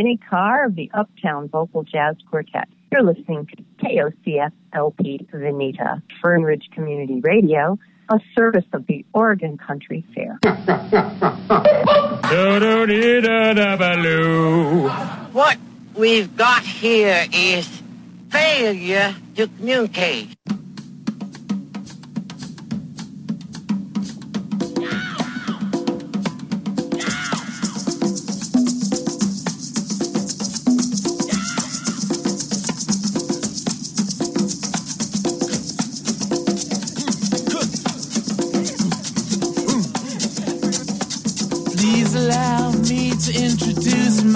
Hi, this Ginny Carr of the Uptown Vocal Jazz Quartet. You're listening to KOCF LP Veneta, Fern Ridge Community Radio, a service of the Oregon Country Fair. what we've got here is failure to communicate.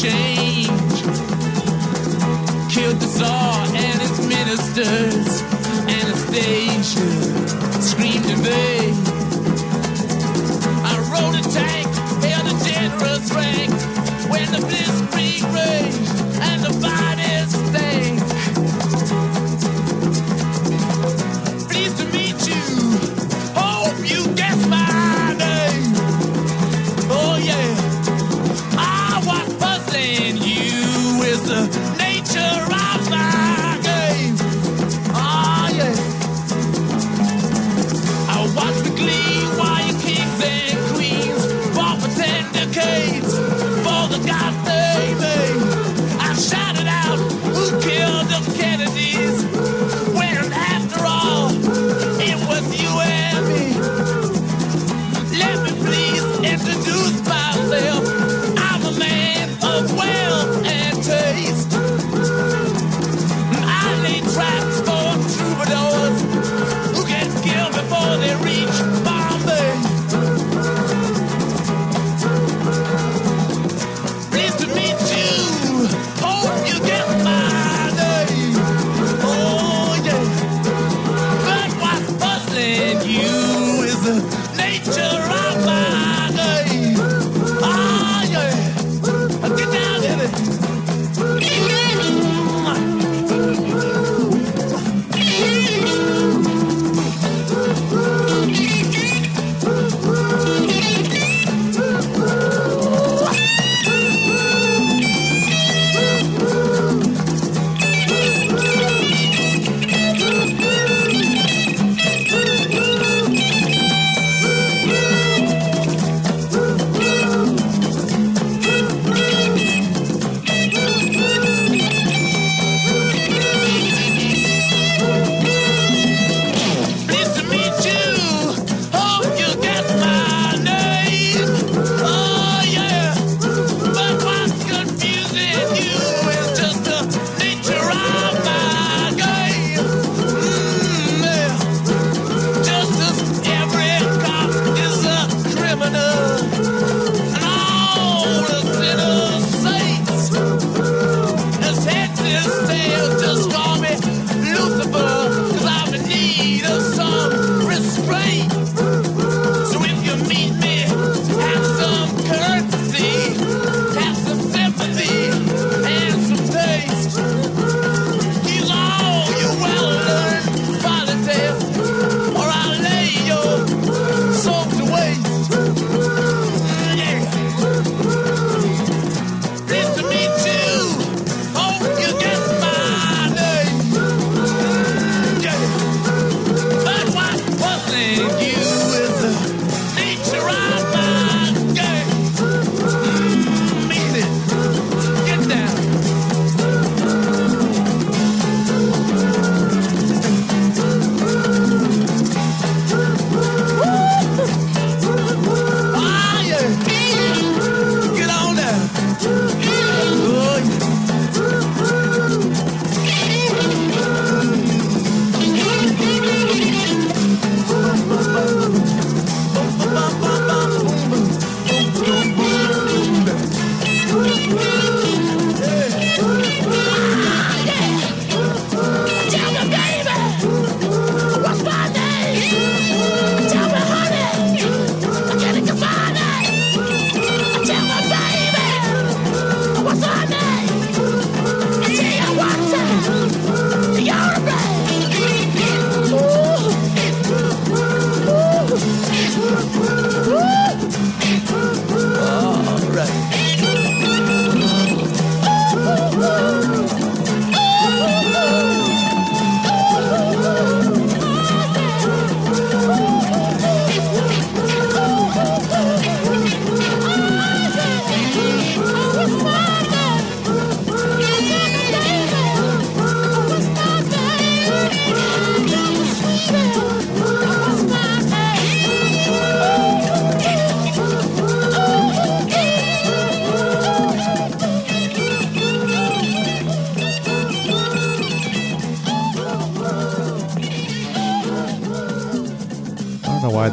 Change.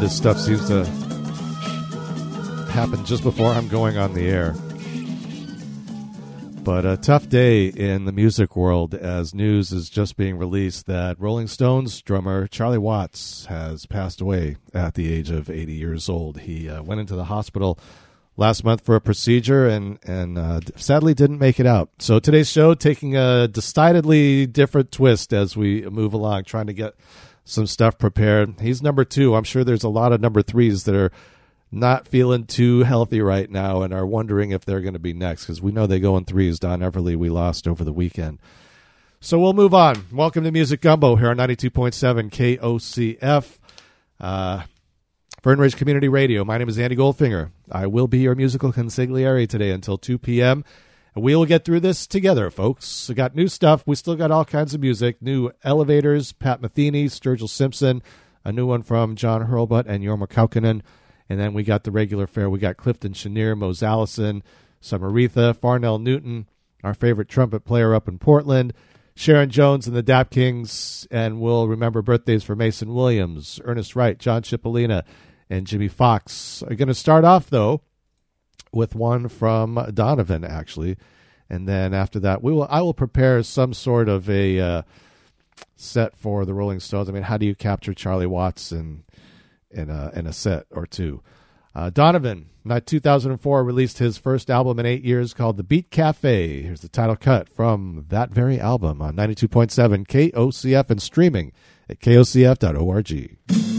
This stuff seems to happen just before I'm going on the air. But a tough day in the music world as news is just being released that Rolling Stones drummer Charlie Watts has passed away at the age of 80 years old. He uh, went into the hospital last month for a procedure and and uh, sadly didn't make it out. So today's show taking a decidedly different twist as we move along, trying to get some stuff prepared. He's number two. I'm sure there's a lot of number threes that are not feeling too healthy right now and are wondering if they're going to be next because we know they go in threes. Don Everly, we lost over the weekend. So we'll move on. Welcome to Music Gumbo here on 92.7 KOCF. Uh, Fern Ridge Community Radio. My name is Andy Goldfinger. I will be your musical consigliere today until 2 p.m. And we will get through this together, folks. We got new stuff. We still got all kinds of music. New Elovaters, Pat Metheny, Sturgill Simpson, a new one from John Hurlbut and Jorma Kaukonen. And then we got the regular fare. We got Clifton Chenier, Mose Allison, some Aretha, Farnell Newton, our favorite trumpet player up in Portland, Sharon Jones and the Dap Kings, and we'll remember birthdays for Mason Williams, Ernest Wright, John Cipollina, and Jimmy Fox. I'm going to start off, though, with one from Donovan, actually. And then after that, we will I will prepare some sort of a uh, set for the Rolling Stones. I mean, how do you capture Charlie Watts in in a, in a set or two? Uh, Donovan, not 2004, released his first album in eight years called The Beat Cafe. Here's the title cut from that very album on 92.7 KOCF and streaming at kocf.org.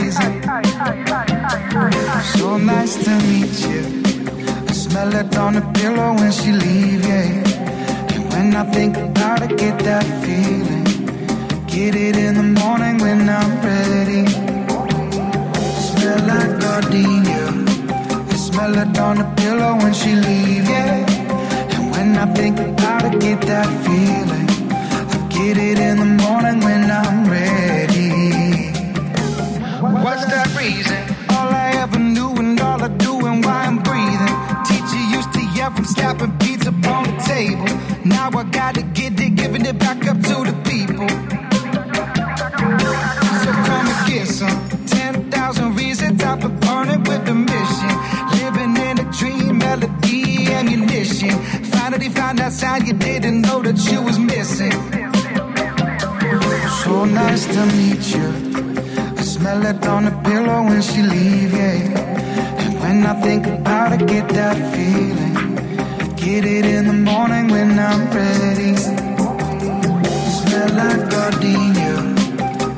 hypnotizing. So nice to meet you. I smell it on the pillow when she leave, yeah. And when I think about it, get that feeling. Get it in the morning when I'm ready. Smell like gardenia. I smell it on the pillow when she leave, yeah. And when I think about it, get that feeling. I get it in the morning when I'm ready. What's that reason? All I ever knew and all I do and why I'm breathing. Teacher used to yell from slapping beats upon the table. Now I gotta get it, giving it back up to the people. So come and get some. 10,000 reasons I've been burning with the mission. Living in a dream, melody, ammunition. Finally found that sound you didn't know that you was missing. So nice to meet you. Smell it on the pillow when she leave, yeah. And when I think about it, get that feeling. Get it in the morning when I'm ready. Smell like gardenia.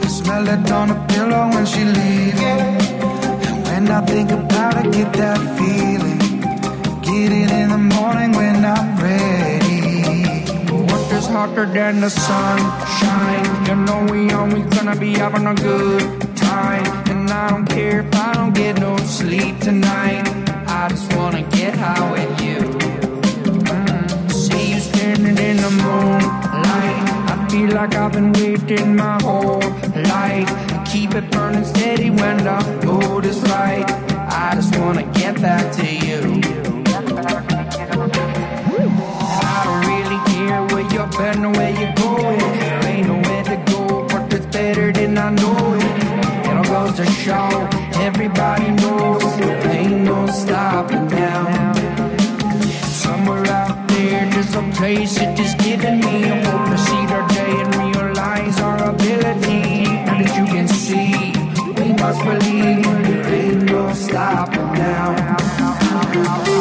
I smell it on the pillow when she leave, yeah. And when I think about it, get that feeling. Get it in the morning when I'm ready. What is hotter than the sunshine? You know we always gonna be having a good I don't care if I don't get no sleep tonight. I just wanna get high with you. Mm. See you standing in the moonlight. I feel like I've been waiting my whole life. Keep it burning steady when the mood is right. I just wanna get back to you. I don't really care where you're been where you're going. There ain't nowhere to go, but it's better than I know goes show, everybody knows there ain't no stopping now. Somewhere out there, there's a place that is giving me a hope to see their day and realize our ability. And as you can see, we must believe there ain't no stopping now.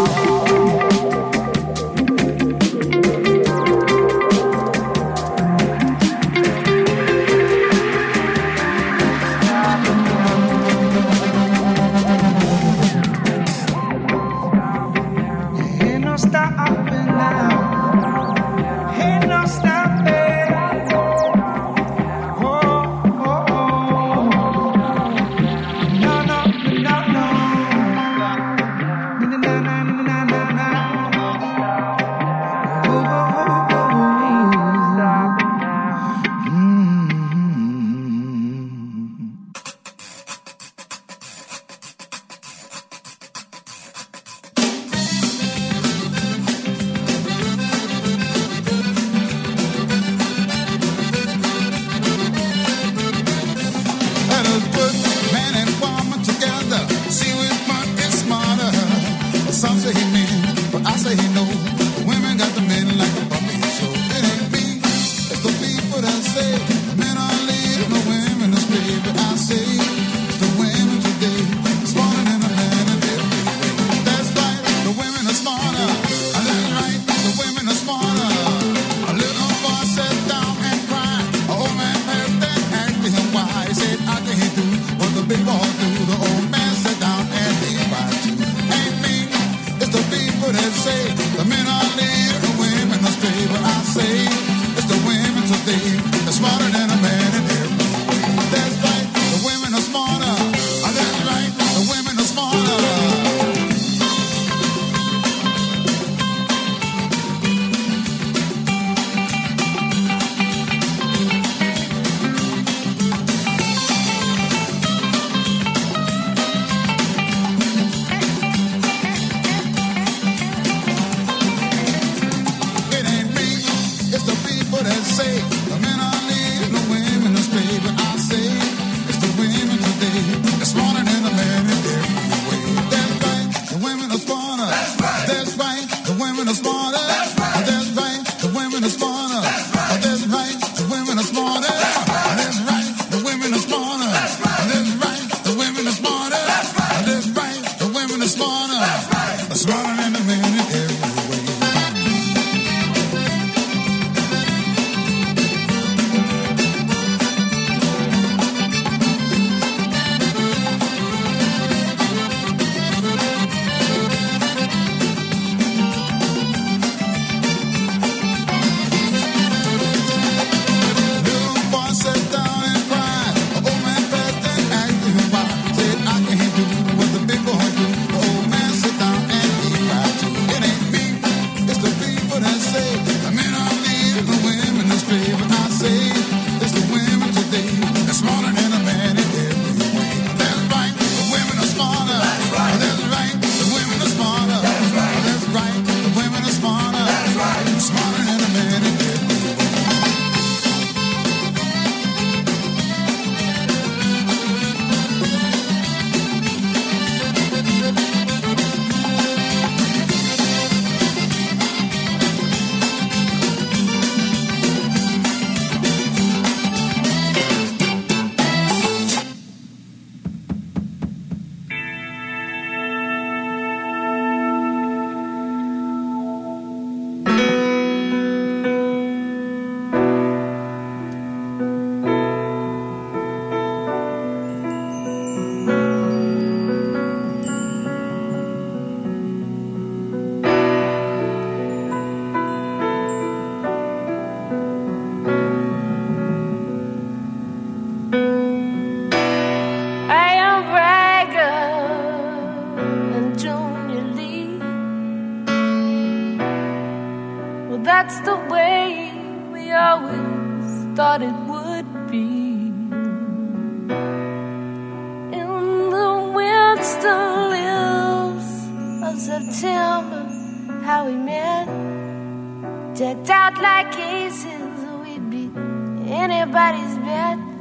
remember how we met. Decked out like aces, we'd be anybody's bet.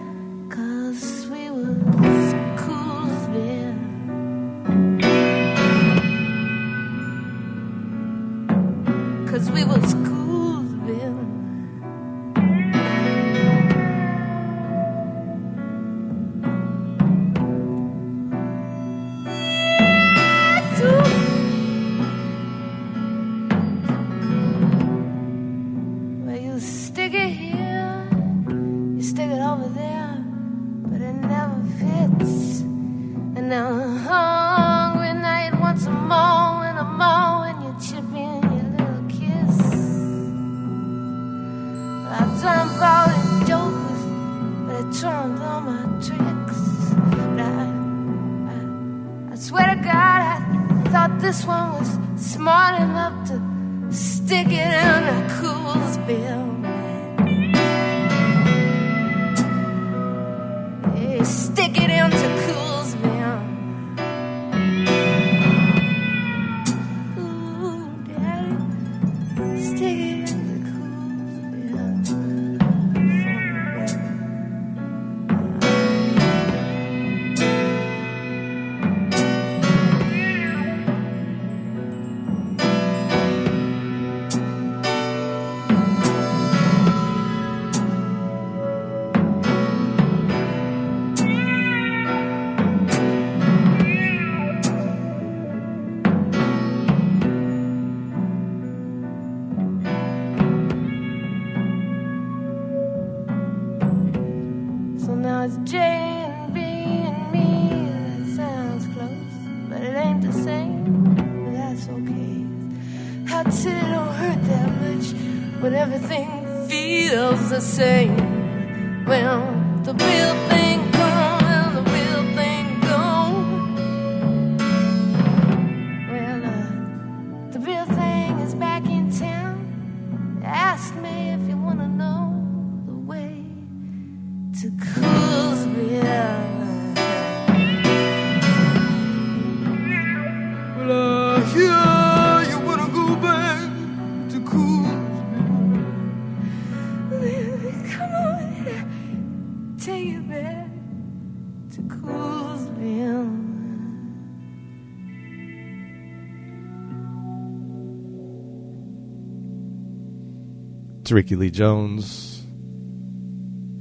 Rickie Lee Jones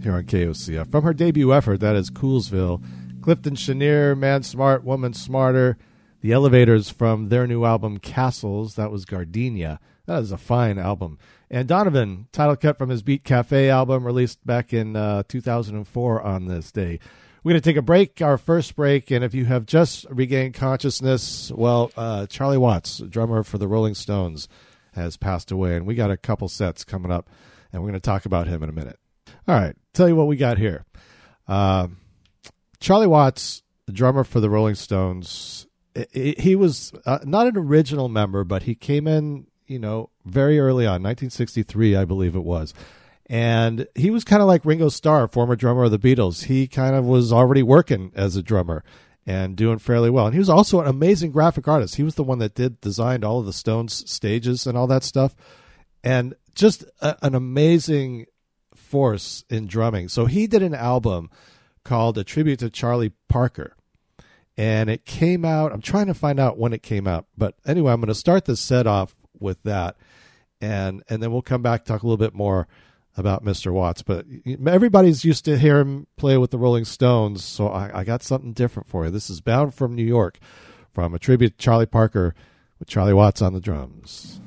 here on KOCF. From her debut effort, that is Coolsville, Clifton Chenier, Man Smart, Woman Smarter, The Elovaters from their new album Castles, that was Gardenia. That is a fine album. And Donovan, title cut from his Beat Cafe album, released back in uh, 2004 on this day. We're going to take a break, our first break, and if you have just regained consciousness, well, uh, Charlie Watts, drummer for the Rolling Stones, has passed away, and we got a couple sets coming up, and we're going to talk about him in a minute. All right, tell you what we got here. Uh, Charlie Watts, the drummer for the Rolling Stones, i- i- he was uh, not an original member, but he came in, you know, very early on, 1963, I believe it was. And he was kind of like Ringo Starr, former drummer of the Beatles. He kind of was already working as a drummer and doing fairly well. And he was also an amazing graphic artist. He was the one that did designed all of the Stones stages and all that stuff. And just a, an amazing force in drumming. So he did an album called A Tribute to Charlie Parker. And it came out, I'm trying to find out when it came out. But anyway, I'm going to start this set off with that. And and then we'll come back talk a little bit more about Mr. Watts. But everybody's used to hear him play with the Rolling Stones, so I, I got something different for you. This is Bound from New York from a tribute to Charlie Parker with Charlie Watts on the drums.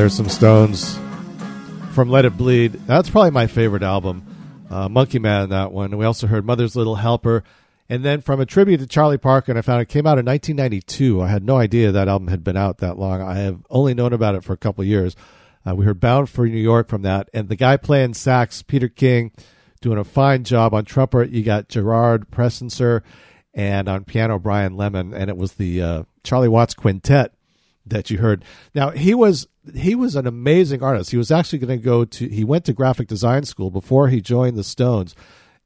There's some Stones from Let It Bleed. That's probably my favorite album. Uh, Monkey Man, that one. We also heard Mother's Little Helper. And then from a tribute to Charlie Parker, and I found it came out in 1992. I had no idea that album had been out that long. I have only known about it for a couple years. Uh, we heard Bound for New York from that. And the guy playing sax, Peter King, doing a fine job on trumpet. You got Gerard Presencer and on piano, Brian Lemon. And it was the uh, Charlie Watts Quintet that you heard. Now, he was he was an amazing artist. He was actually going to go to he went to graphic design school before he joined the Stones.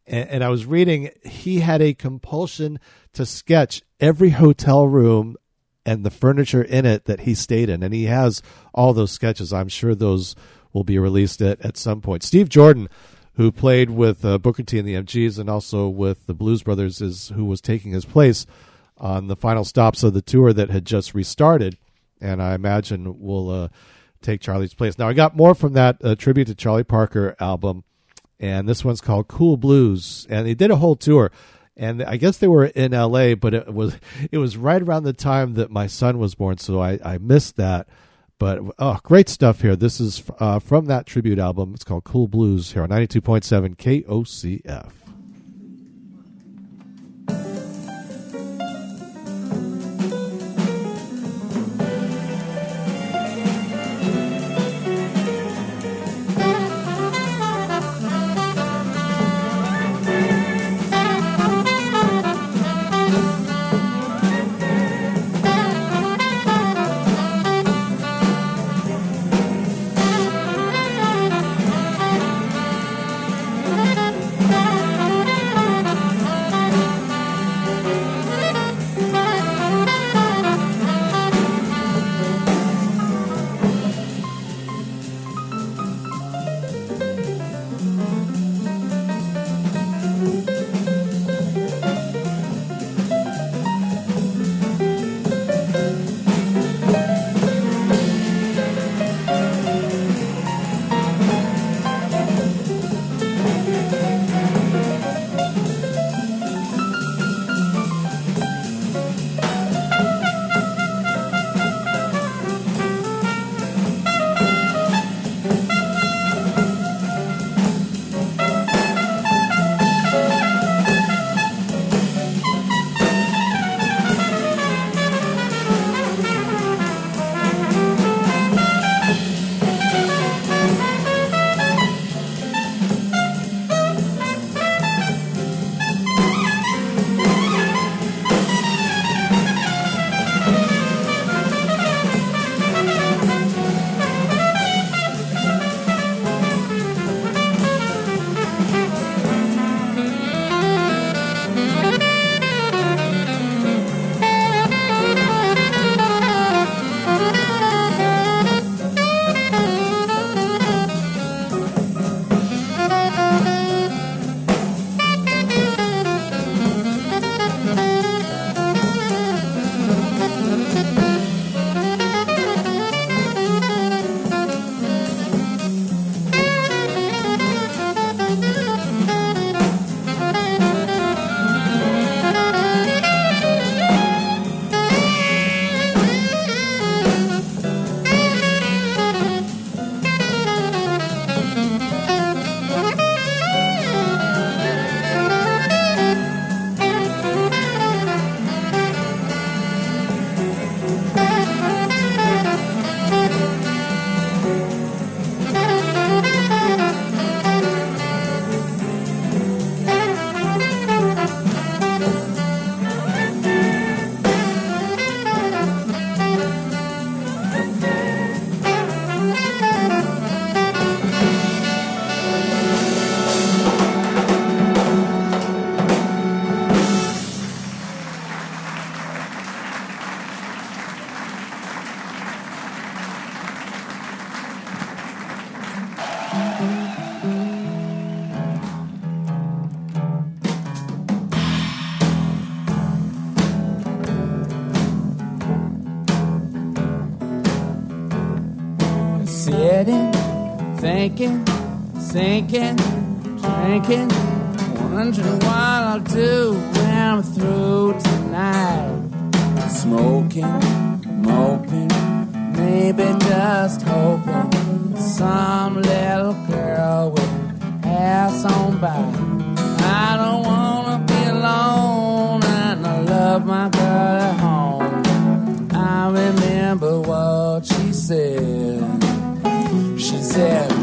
And, and I was reading he had a compulsion to sketch every hotel room and the furniture in it that he stayed in. And he has all those sketches. I'm sure those will be released at, at some point. Steve Jordan, who played with uh, Booker T and the MGs and also with the Blues Brothers, is who was taking his place on the final stops of the tour that had just restarted. And I imagine will uh, take Charlie's place. Now, I got more from that uh, tribute to Charlie Parker album, and this one's called Cool Blues. And they did a whole tour and I guess they were in L.A., but it was it was right around the time that my son was born, so I, I missed that. But oh, great stuff here! This is uh, from that tribute album. It's called Cool Blues here on ninety two point seven KOCF. Thinking, sinking, drinking, wondering what I'll do when I'm through tonight. Smoking, moping, maybe just hoping some little girl will pass on by. I don't wanna be alone, and I love my girl at home. I remember what she said. She said,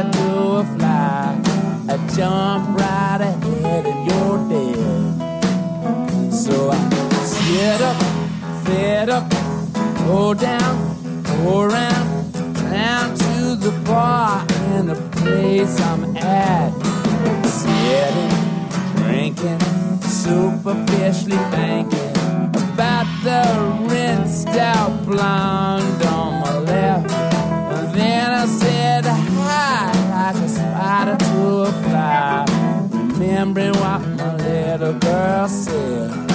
spider to a fly. I jump right ahead and you're dead. So I sit up, fed up, go down, go around, down to the bar in the place I'm at. Sitting, drinking, superficially thinking about the rinsed out blonde remembering what my little girl said.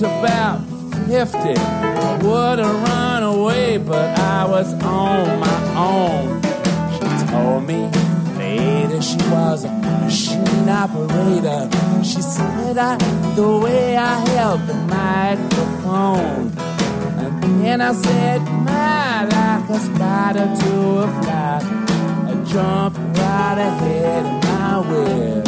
Looked about fifty. I would have run away, but I was on my own. She told me later she was a machine operator. She said I, the way I held the microphone. And then I said, my, like a spider to a fly. I jumped right ahead of my web.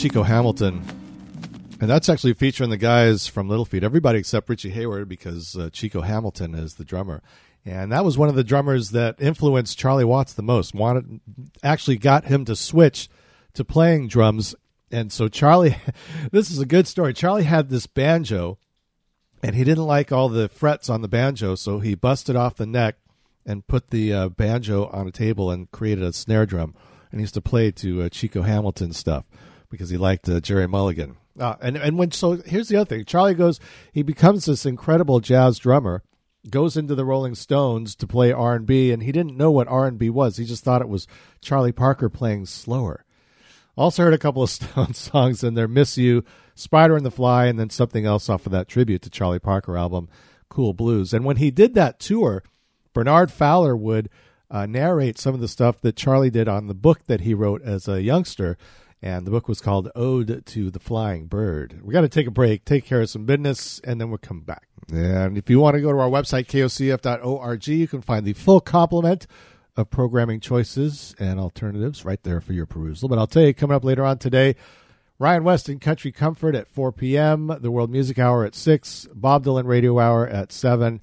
Chico Hamilton. And that's actually featuring the guys from Little Feat, everybody except Richie Hayward, because uh, Chico Hamilton is the drummer. And that was one of the drummers that influenced Charlie Watts the most. Wanted actually got him to switch to playing drums. And so Charlie, this is a good story. Charlie had this banjo, and he didn't like all the frets on the banjo, so he busted off the neck and put the uh, banjo on a table and created a snare drum. And he used to play to uh, Chico Hamilton stuff because he liked uh, Gerry Mulligan. Uh, and and when so here's the other thing. Charlie goes, he becomes this incredible jazz drummer, goes into the Rolling Stones to play R and B, and he didn't know what R and B was. He just thought it was Charlie Parker playing slower. Also heard a couple of Stone songs in there, "Miss You," "Spider and the Fly," and then something else off of that tribute to Charlie Parker album cool blues. And when he did that tour, Bernard Fowler would uh, narrate some of the stuff that Charlie did on the book that he wrote as a youngster. And the book was called Ode to the Flying Bird. We got to take a break, take care of some business, and then we'll come back. And if you want to go to our website, kocf.org, you can find the full complement of programming choices and alternatives right there for your perusal. But I'll tell you, coming up later on today, Ryan West in Country Comfort at 4 p.m., the World Music Hour at 6, Bob Dylan Radio Hour at 7,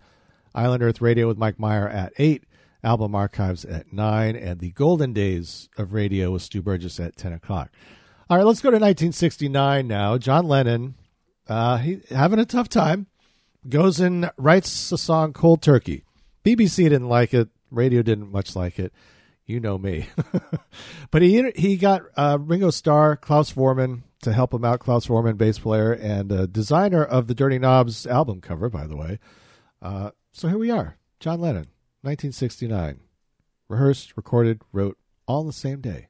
Island Earth Radio with Mike Meyer at 8, Album Archives at 9, and the Golden Days of Radio with Stu Burgess at 10 o'clock. All right, let's go to 1969 now. John Lennon, uh, he having a tough time, goes and writes a song, Cold Turkey. BBC didn't like it, radio didn't much like it. You know me. but he he got uh, Ringo Starr, Klaus Voormann to help him out. Klaus Voormann, bass player and uh, designer of the Dirty Knobs album cover, by the way. Uh, so here we are, John Lennon, 1969, rehearsed, recorded, wrote, all the same day.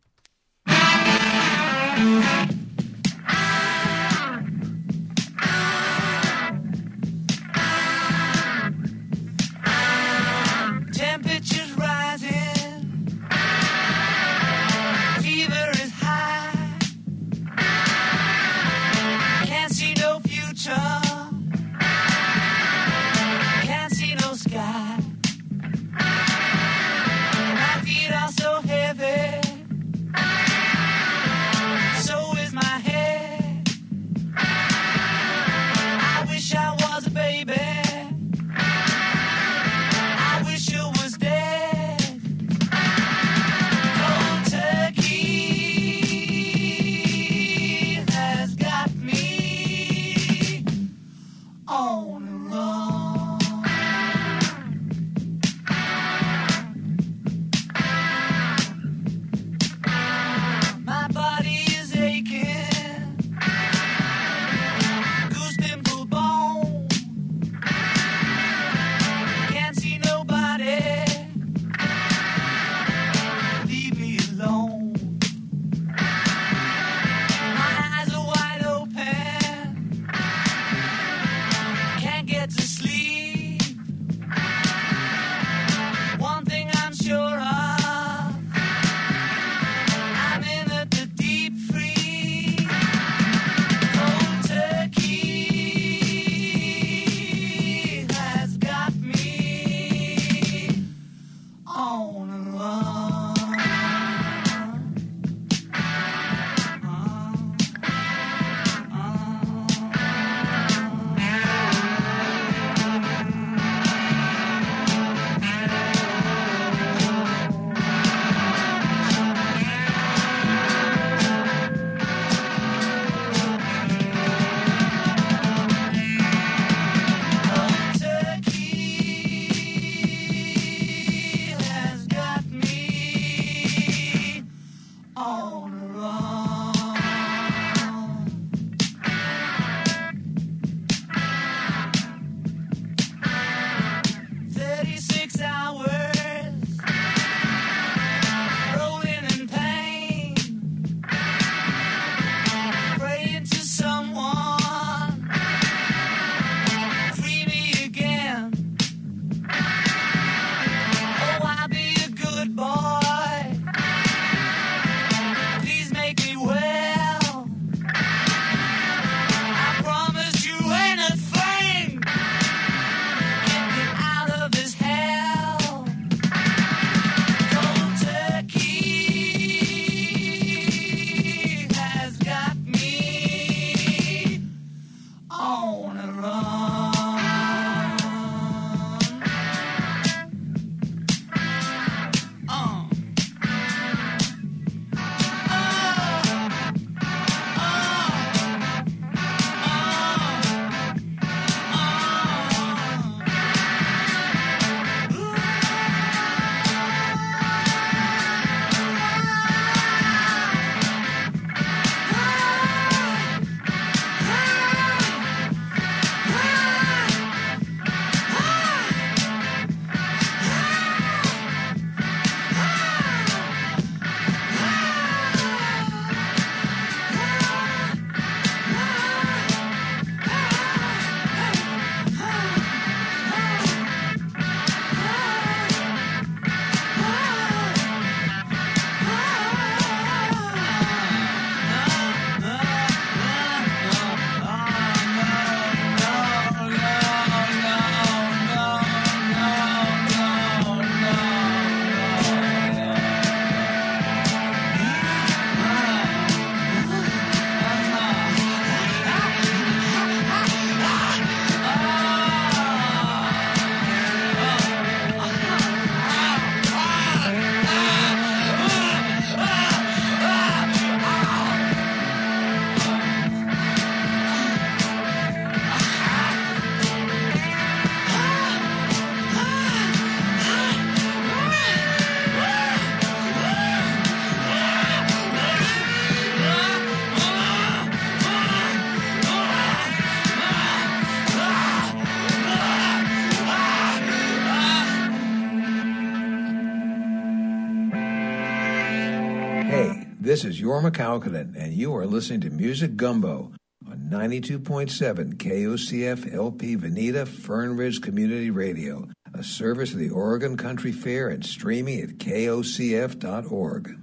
This is Jorma Kaukonen, and you are listening to Music Gumbo on 92.7 KOCF LP Veneta Fern Ridge Community Radio, a service of the Oregon Country Fair and streaming at kocf.org.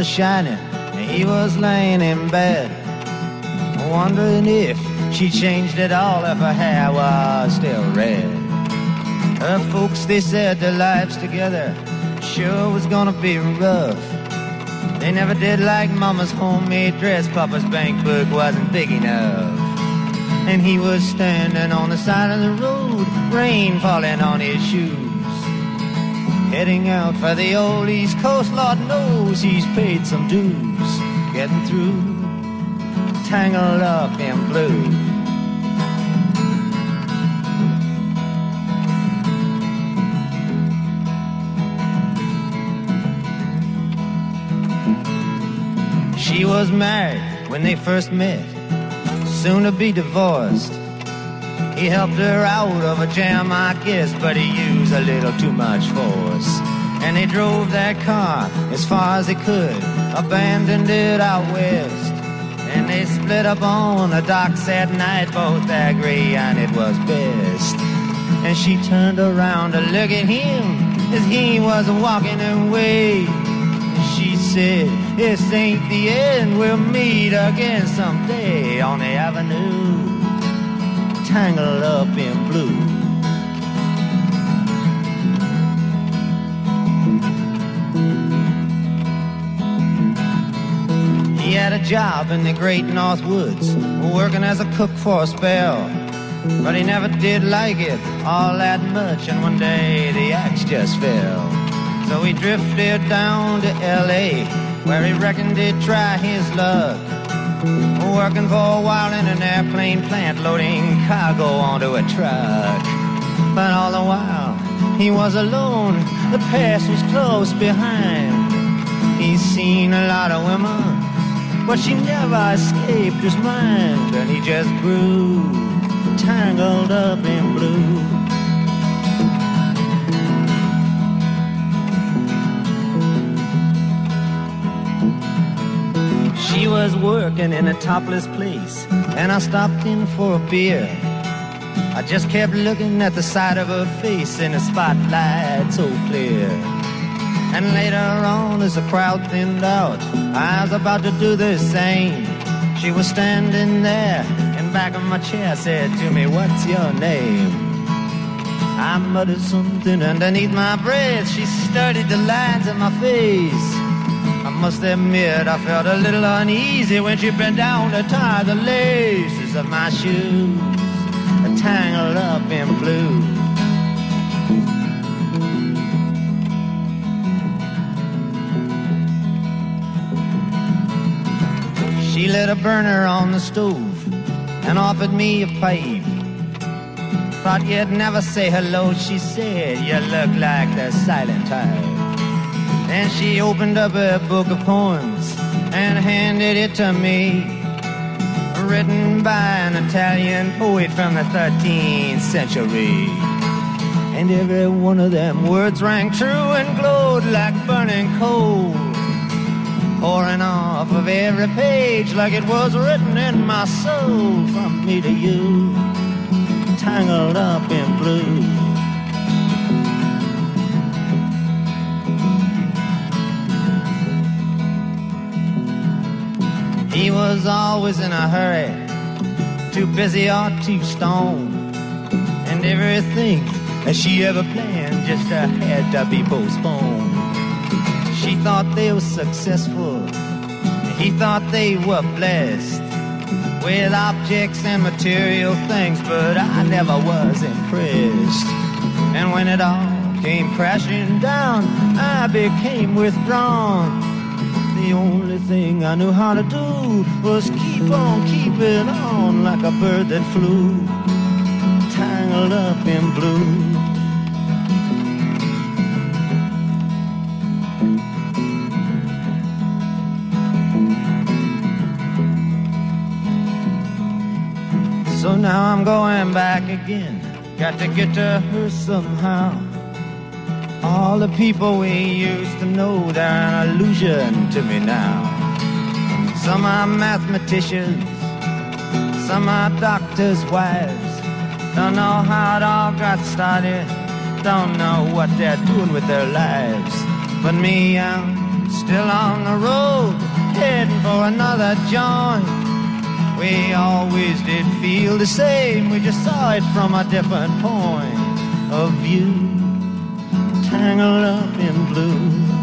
was shining, and he was laying in bed, wondering if she changed at all if her hair was still red. Her folks, they said their lives together sure was gonna be rough. They never did like Mama's homemade dress, Papa's bank book wasn't big enough. And he was standing on the side of the road, rain falling on his shoes. Heading out for the old East Coast, Lord knows he's paid some dues. Getting through, tangled up in blue. She was married when they first met, soon to be divorced. He helped her out of a jam, I guess, but he used a little too much force. And they drove that car as far as they could, abandoned it out west. And they split up on the docks that night, both agree and it was best. And she turned around to look at him as he was walking away. And she said, This ain't the end, we'll meet again someday on the avenue tangled up in blue. He had a job in the great North Woods, working as a cook for a spell. But he never did like it all that much, and one day the axe just fell. So he drifted down to L.A., where he reckoned he'd try his luck. Working for a while in an airplane plant, loading cargo onto a truck. But all the while, he was alone, the past was close behind. He's seen a lot of women, but she never escaped his mind, and he just grew tangled up in blue. Was working in a topless place, and I stopped in for a beer. I just kept looking at the side of her face in the spotlight so clear. And later on, as the crowd thinned out, I was about to do the same. She was standing there in back of my chair, said to me, What's your name? I muttered something underneath my breath. She studied the lines in my face. Must admit, I felt a little uneasy when she bent down to tie the laces of my shoes, tangled up in blue. She lit a burner on the stove and offered me a pipe. Thought you'd never say hello, she said. You look like the silent type. And she opened up a book of poems and handed it to me. Written by an Italian poet from the 13th century. And every one of them words rang true and glowed like burning coal. Pouring off of every page like it was written in my soul from me to you, tangled up in blue. He was always in a hurry, too busy or too stoned. And everything that she ever planned just uh, had to be postponed. She thought they were successful, he thought they were blessed with objects and material things, but I never was impressed. And when it all came crashing down, I became withdrawn. The only thing I knew how to do was keep on keeping on like a bird that flew, tangled up in blue. So now I'm going back again. Got to get to her somehow. All the people we used to know, they're an illusion to me now. Some are mathematicians, some are doctors' wives. Don't know how it all got started, don't know what they're doing with their lives. But me, I'm still on the road, heading for another joint. We always did feel the same, we just saw it from a different point of view tangled up in blue.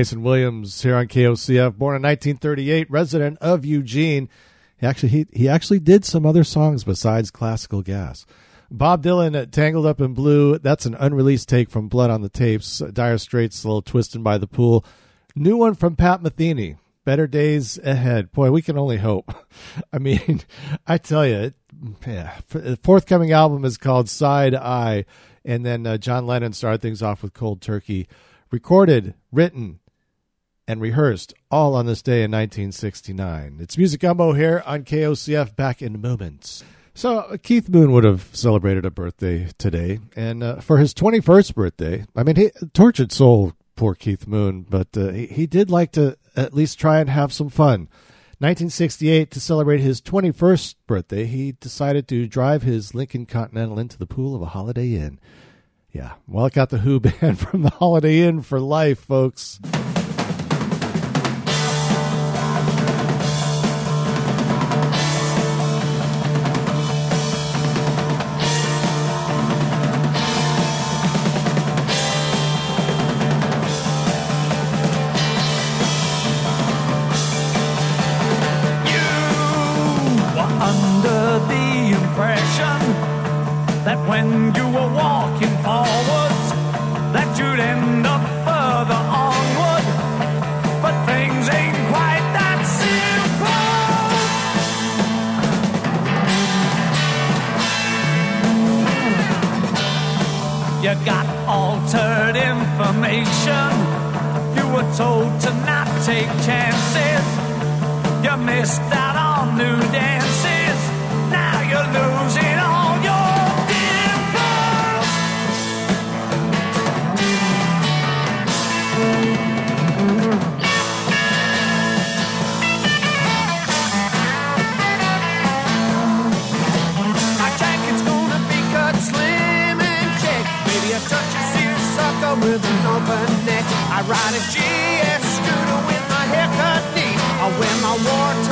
Mason Williams here on KOCF, born in 1938, resident of Eugene. He actually he, he actually did some other songs besides classical gas. Bob Dylan, uh, Tangled Up in Blue. That's an unreleased take from Blood on the Tapes. Dire Straits, a little twisted by the pool. New one from Pat Metheny. Better days ahead. Boy, we can only hope. I mean, I tell you, yeah, the forthcoming album is called Side Eye, and then uh, John Lennon started things off with Cold Turkey. Recorded, written, and rehearsed all on this day in 1969. It's Music Gumbo here on KOCF back in moments. So, uh, Keith Moon would have celebrated a birthday today, and uh, for his 21st birthday, I mean, he tortured soul, poor Keith Moon, but uh, he, he did like to at least try and have some fun. 1968, to celebrate his 21st birthday, he decided to drive his Lincoln Continental into the pool of a Holiday Inn. Yeah, well, it got the Who banned from the Holiday Inn for life, folks. Altered information. You were told to not take chances. You missed out on new dances. With an open neck. I ride a GS scooter with my haircut neat. I wear my war-time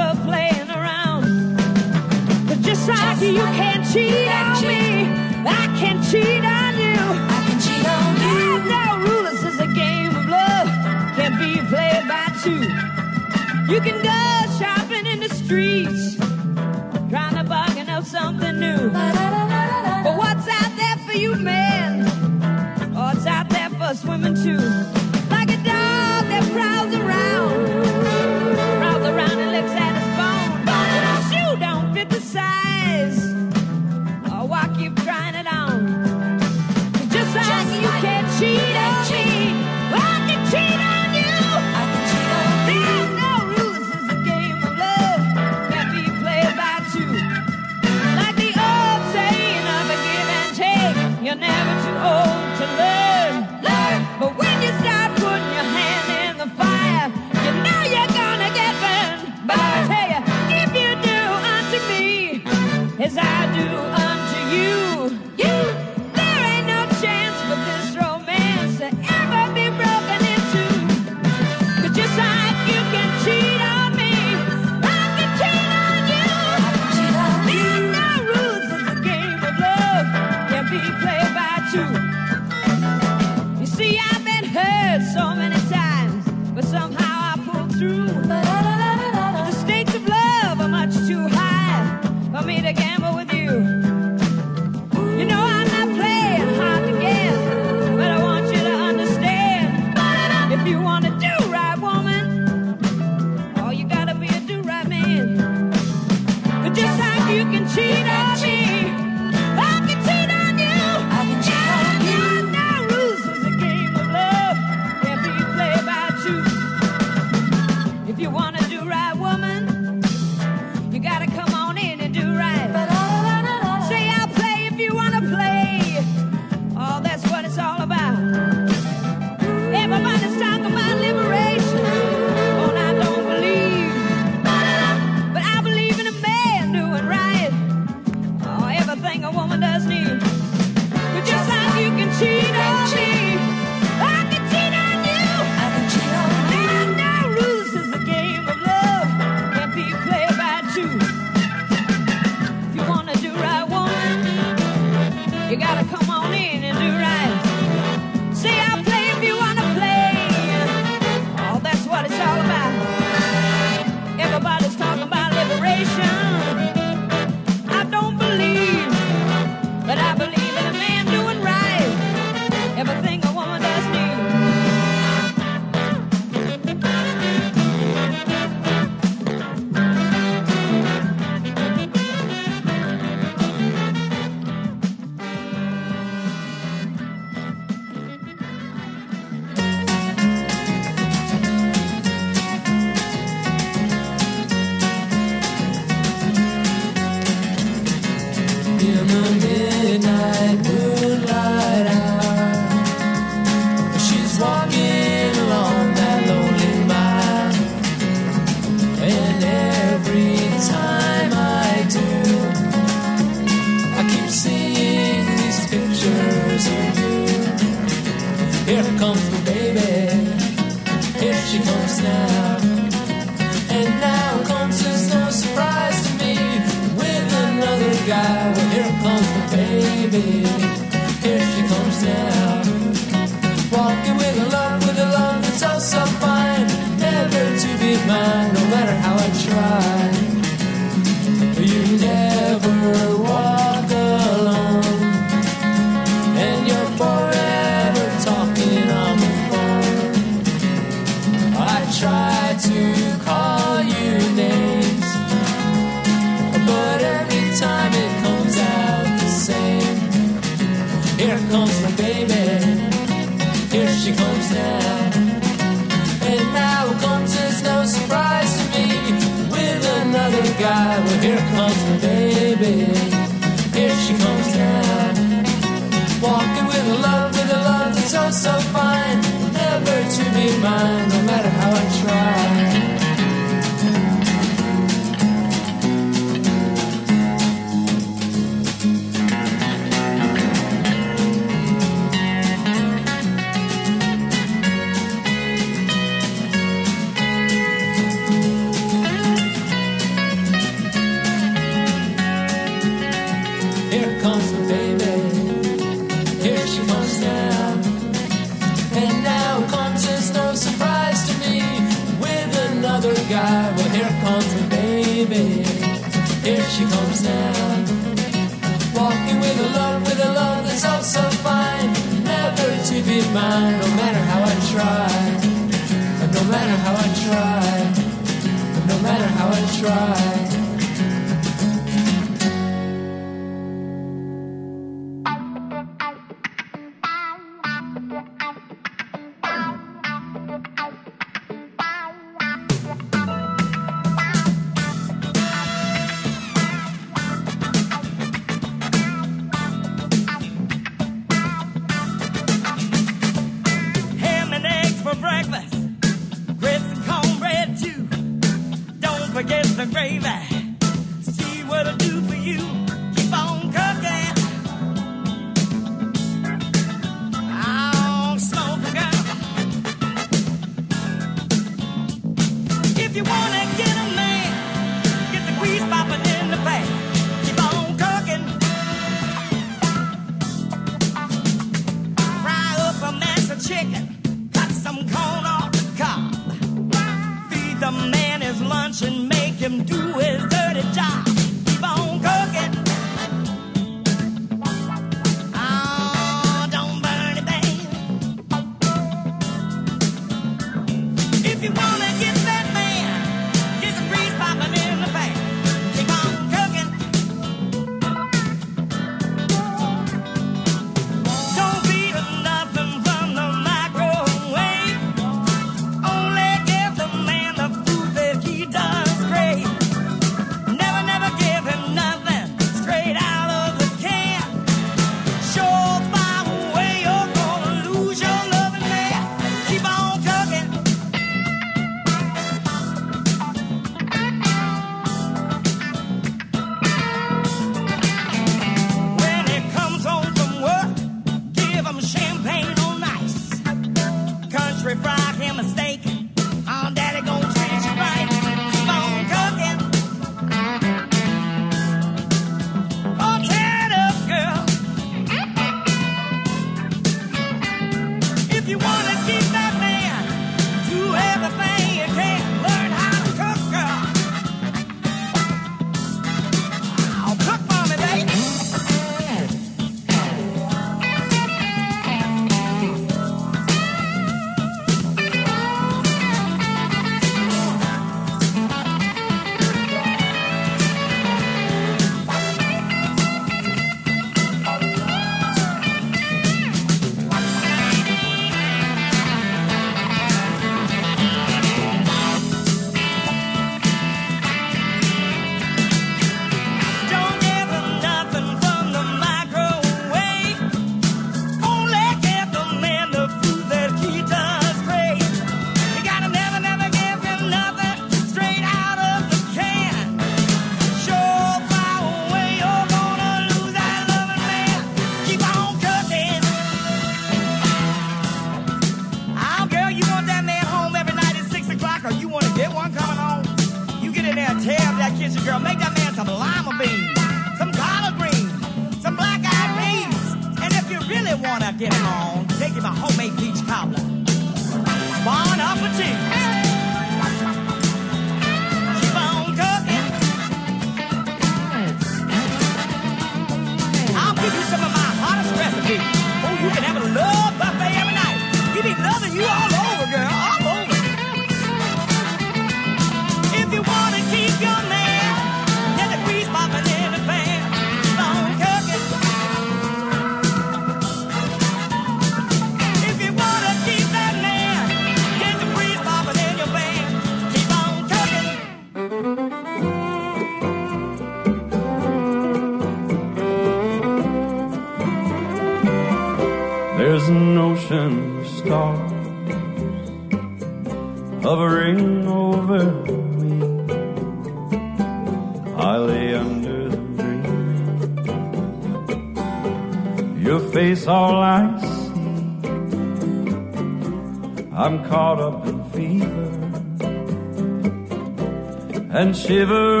shiver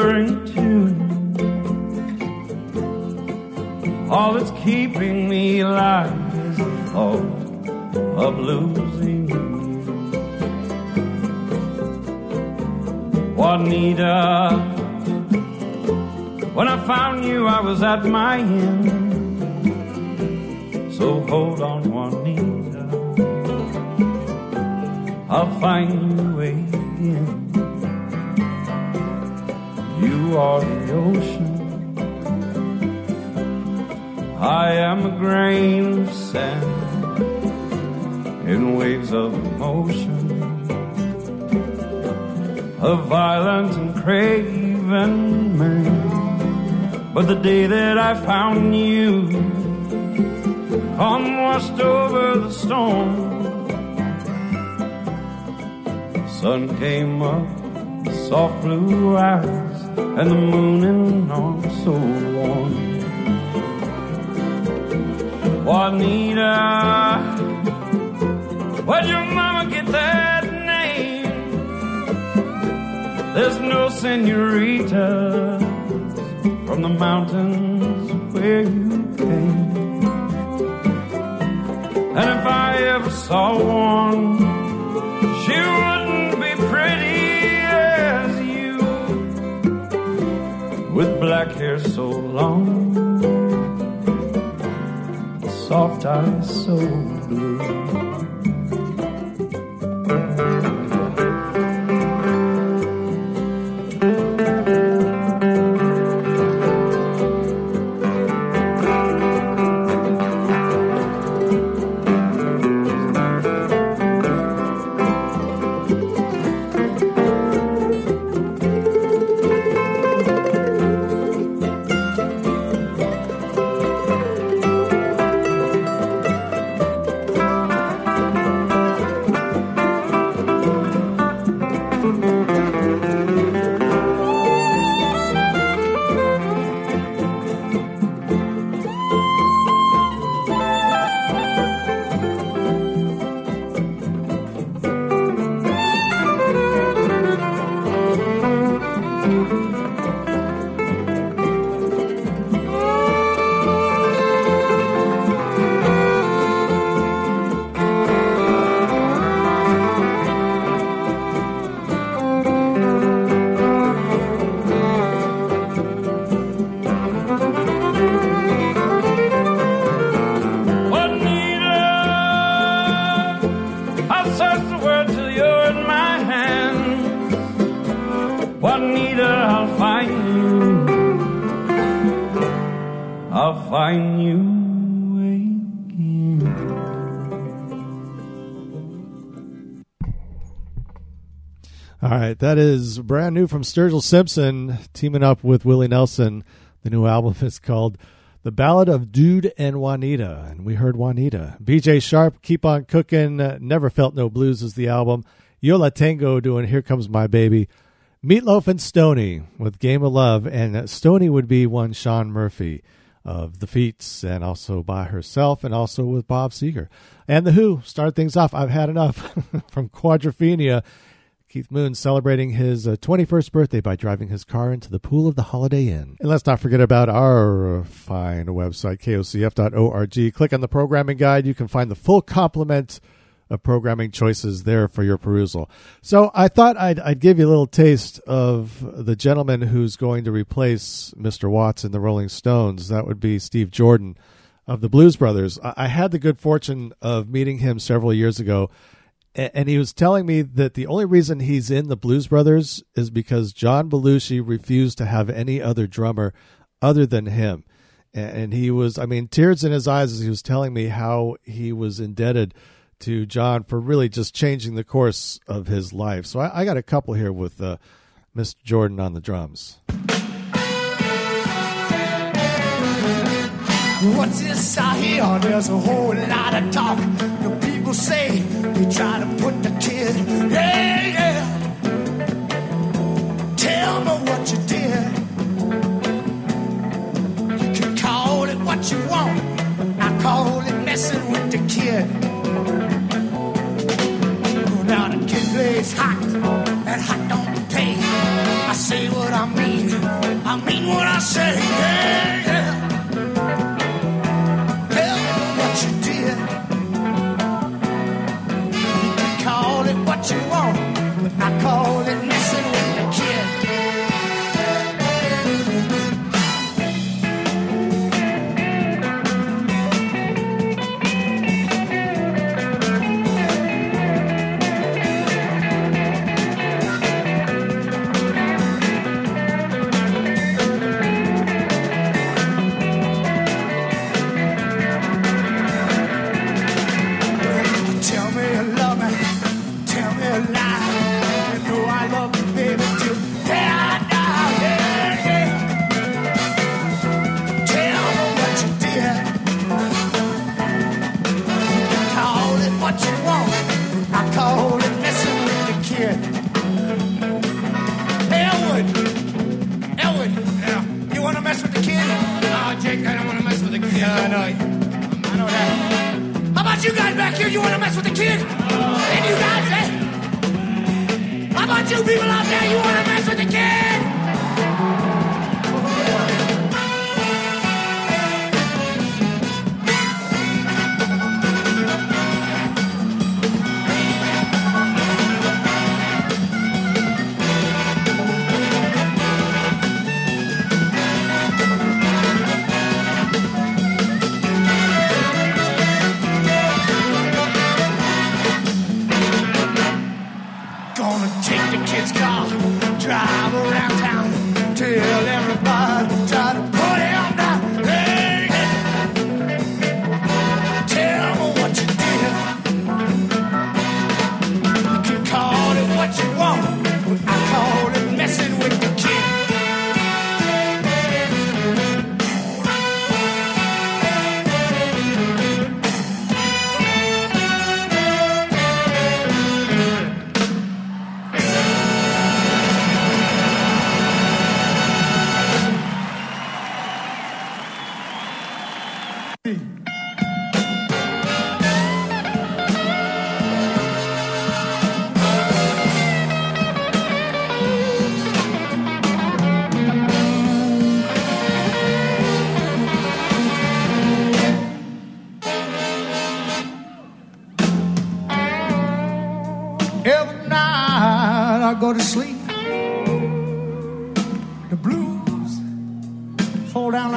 day that I found you. Come washed over the storm. The sun came up, soft blue eyes, and the moon in all so warm. Juanita, where'd your mama get that name? There's no senorita from the mountains where you came. And if I ever saw one, she wouldn't be pretty as you, with black hair so long, soft eyes so blue. That is brand new from Sturgill Simpson teaming up with Willie Nelson. The new album is called The Ballad of Dude and Juanita, and we heard Juanita. BJ Sharp, Keep on Cooking, Never Felt No Blues is the album. Yo La Tengo doing Here Comes My Baby. Meatloaf and Stoney with Game of Love, and Stoney would be one Shaun Murphy of the Feats, and also by herself, and also with Bob Seger. And The Who start things off. I've had enough from Quadrophenia. Keith Moon celebrating his uh, 21st birthday by driving his car into the pool of the Holiday Inn. And let's not forget about our fine website, kocf.org. Click on the programming guide. You can find the full complement of programming choices there for your perusal. So I thought I'd, I'd give you a little taste of the gentleman who's going to replace Mr. Watts in the Rolling Stones. That would be Steve Jordan of the Blues Brothers. I, I had the good fortune of meeting him several years ago and he was telling me that the only reason he's in the Blues Brothers is because John Belushi refused to have any other drummer other than him. And he was, I mean, tears in his eyes as he was telling me how he was indebted to John for really just changing the course of his life. So I, I got a couple here with uh, Mr. Jordan on the drums. What's this I hear? There's a whole lot of talk. The people say they try to put the kid. Yeah, yeah. Tell me what you did. You can call it what you want. I call it messing with the kid. Now the kid plays hot, and hot don't pay. I say what I mean. I mean what I say. Yeah, call it you guys back here? You want to mess with the kid? And you guys, eh? How about you people out there? You want to mess with the kid?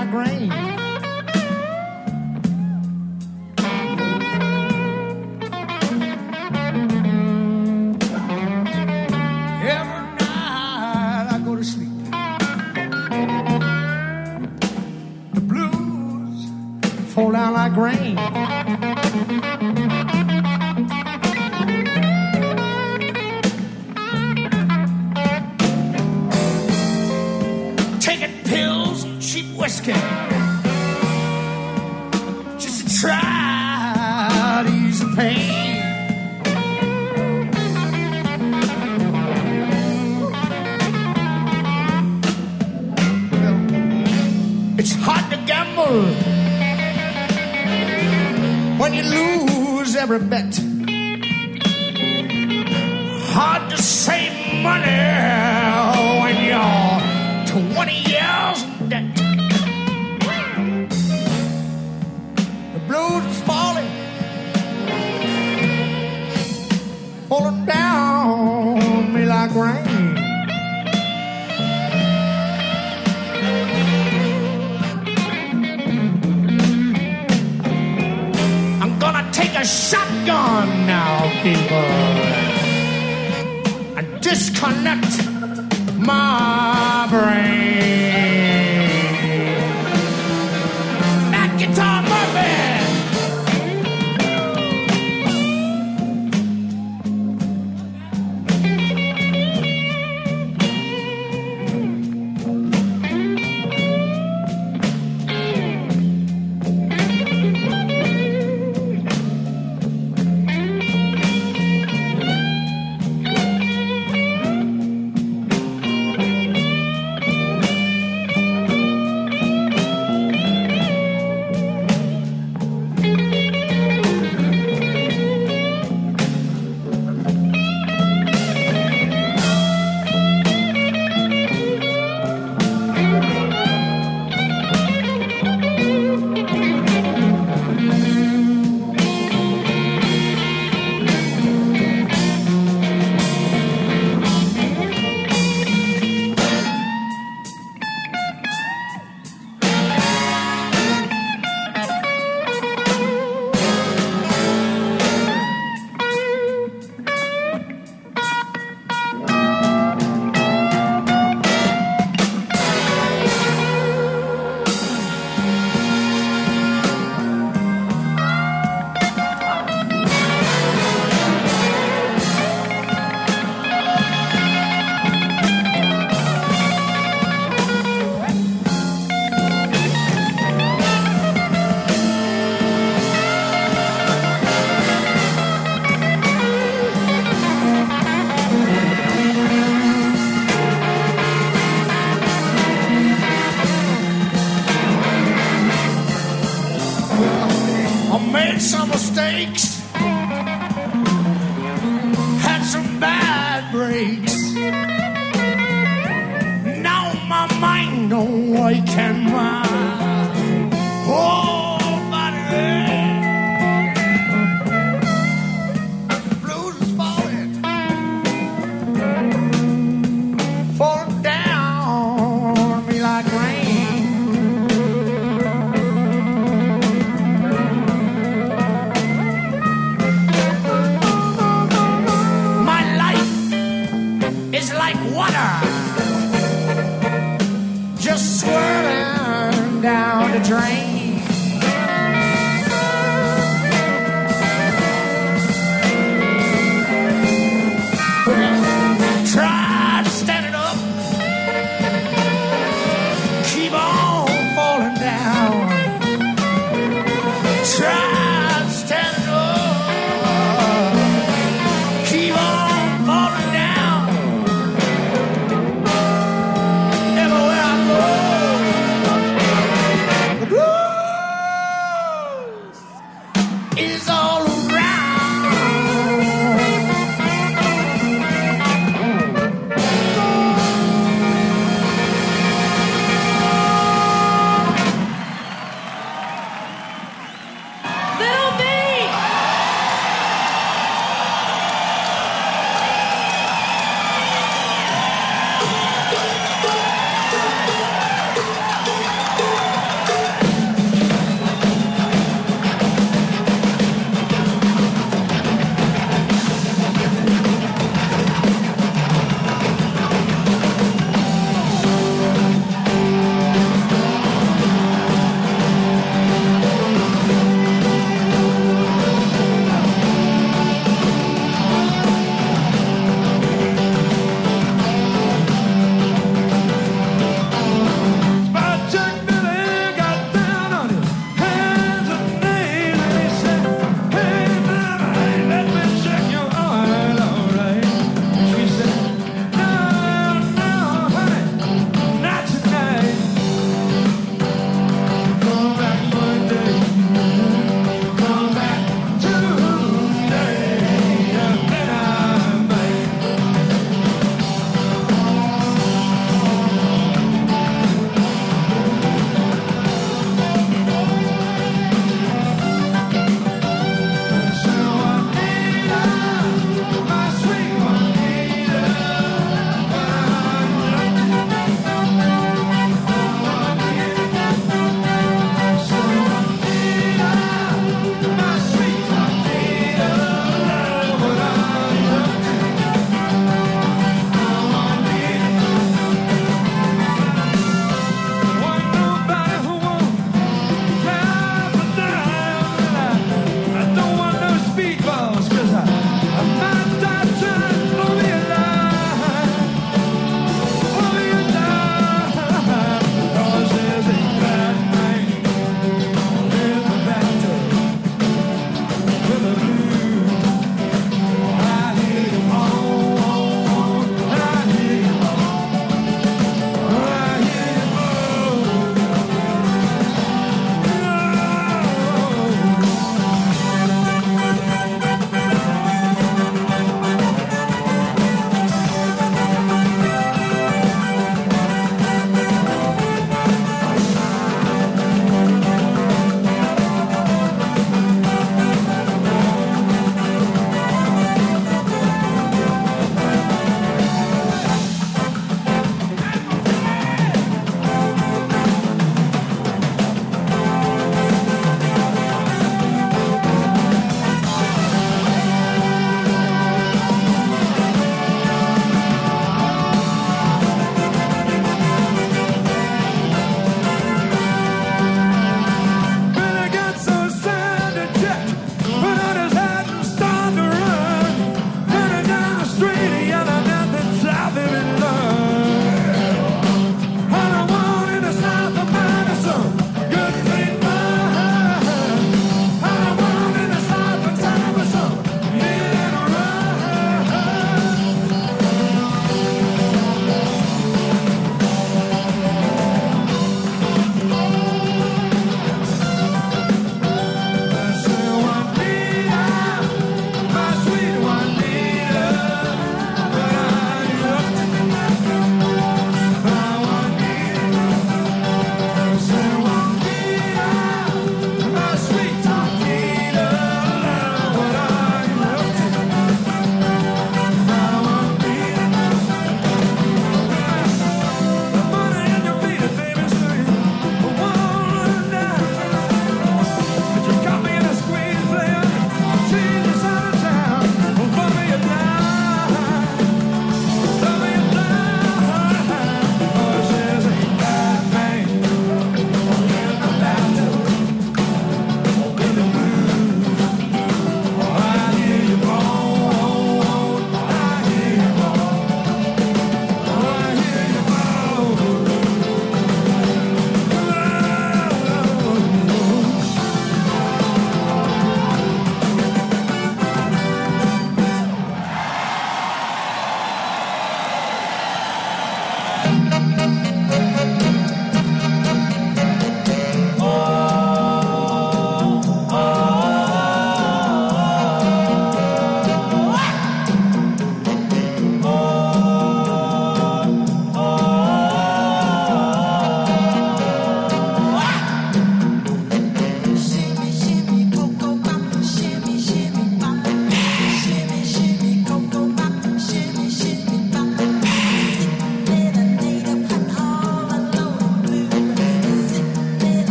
Like rain.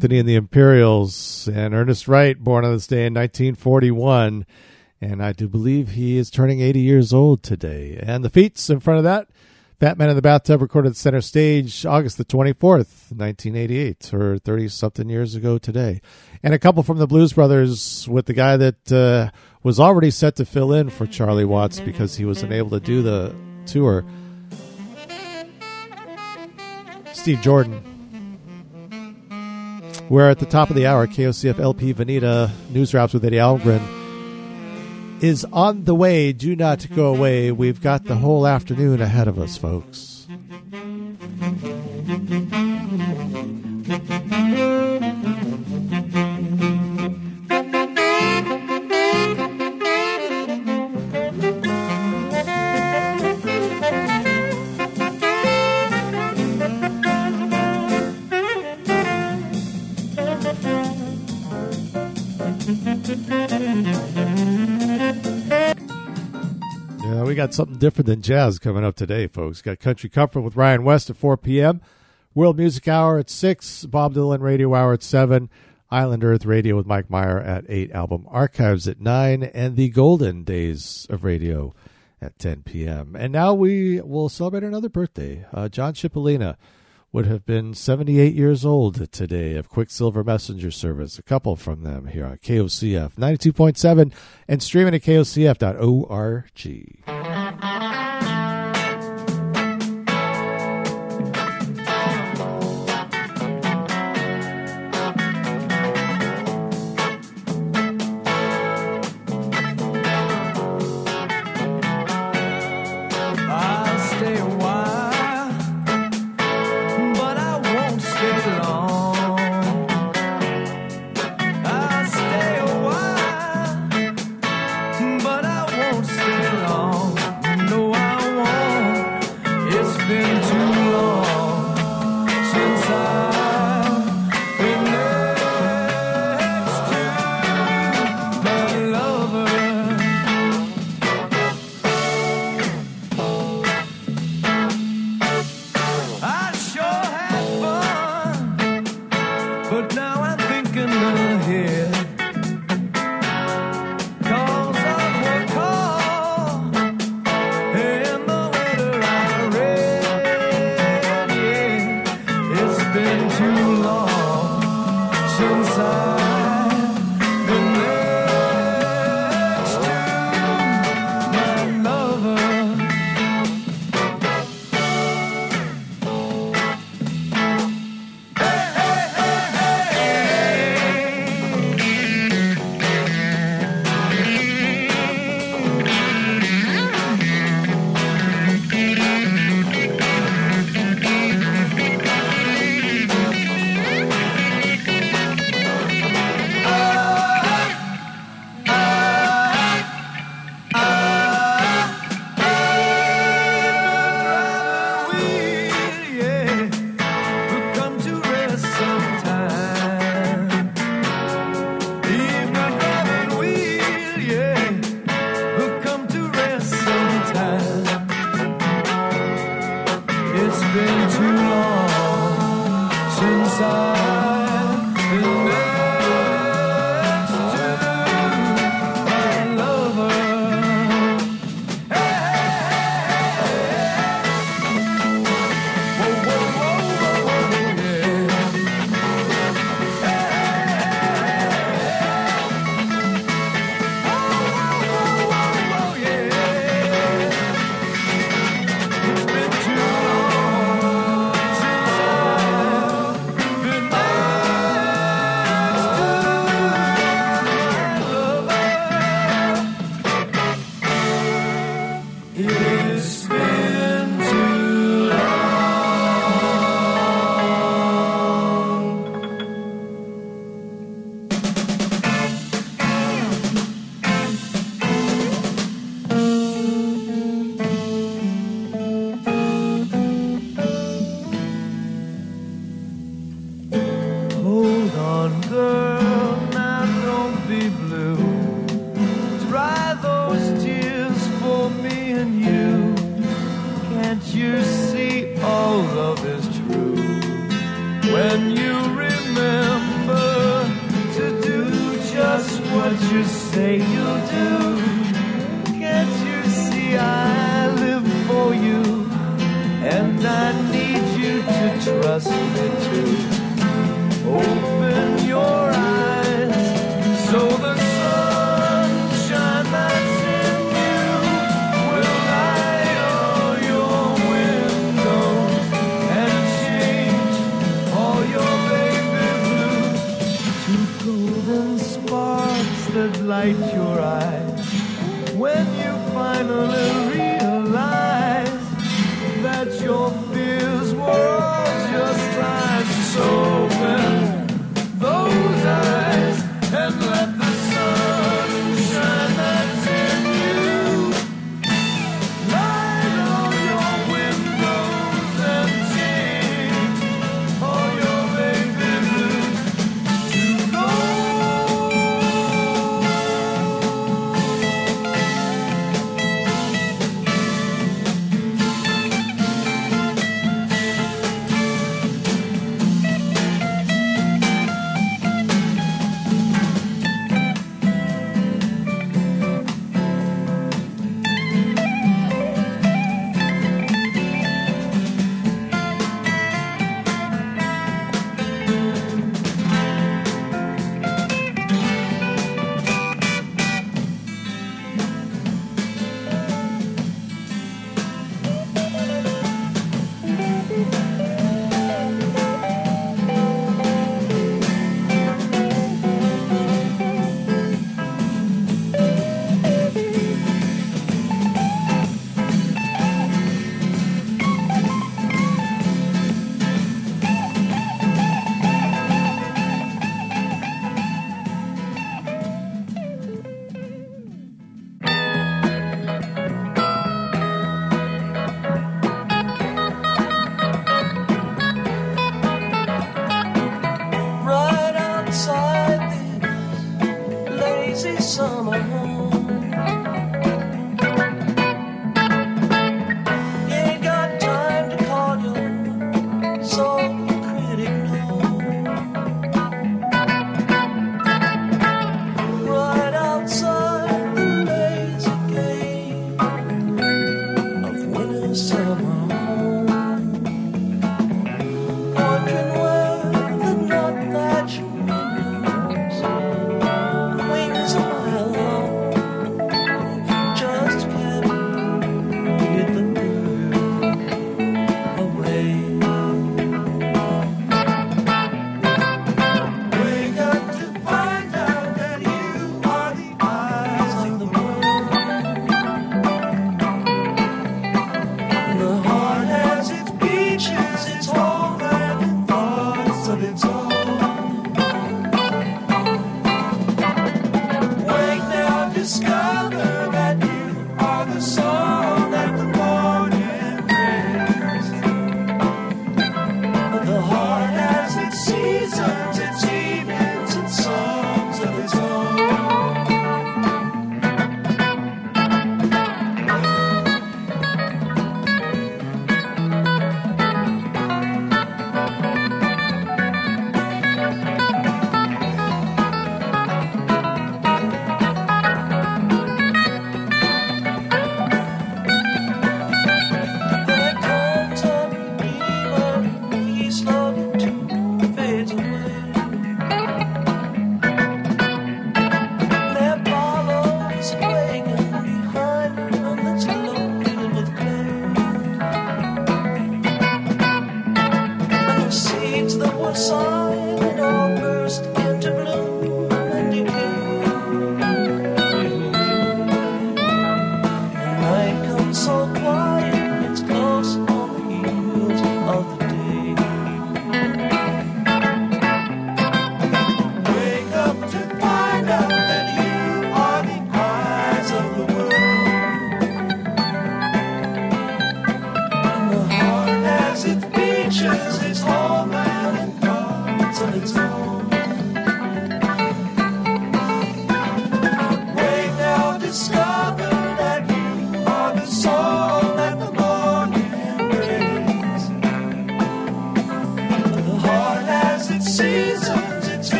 Anthony and the Imperials and Ernest Wright, born on this day in 1941. And I do believe he is turning 80 years old today. And the feats in front of that Fat Man in the Bathtub recorded center stage August the 24th, 1988, or 30 something years ago today. And a couple from the Blues Brothers with the guy that uh, was already set to fill in for Charlie Watts because he was unable to do the tour. Steve Jordan. We're at the top of the hour. KOCF LP Vanita News Wraps with Eddie Algren is on the way. Do not go away. We've got the whole afternoon ahead of us, folks. Got something different than jazz coming up today, folks. Got Country Comfort with Ryan West at 4 p.m., World Music Hour at 6, Bob Dylan Radio Hour at 7, Island Earth Radio with Mike Meyer at 8, Album Archives at 9, and the Golden Days of Radio at 10 p.m. And now we will celebrate another birthday. Uh, John Cipollina would have been 78 years old today of Quicksilver Messenger Service. A couple from them here on KOCF 92.7 and streaming at kocf.org. I'll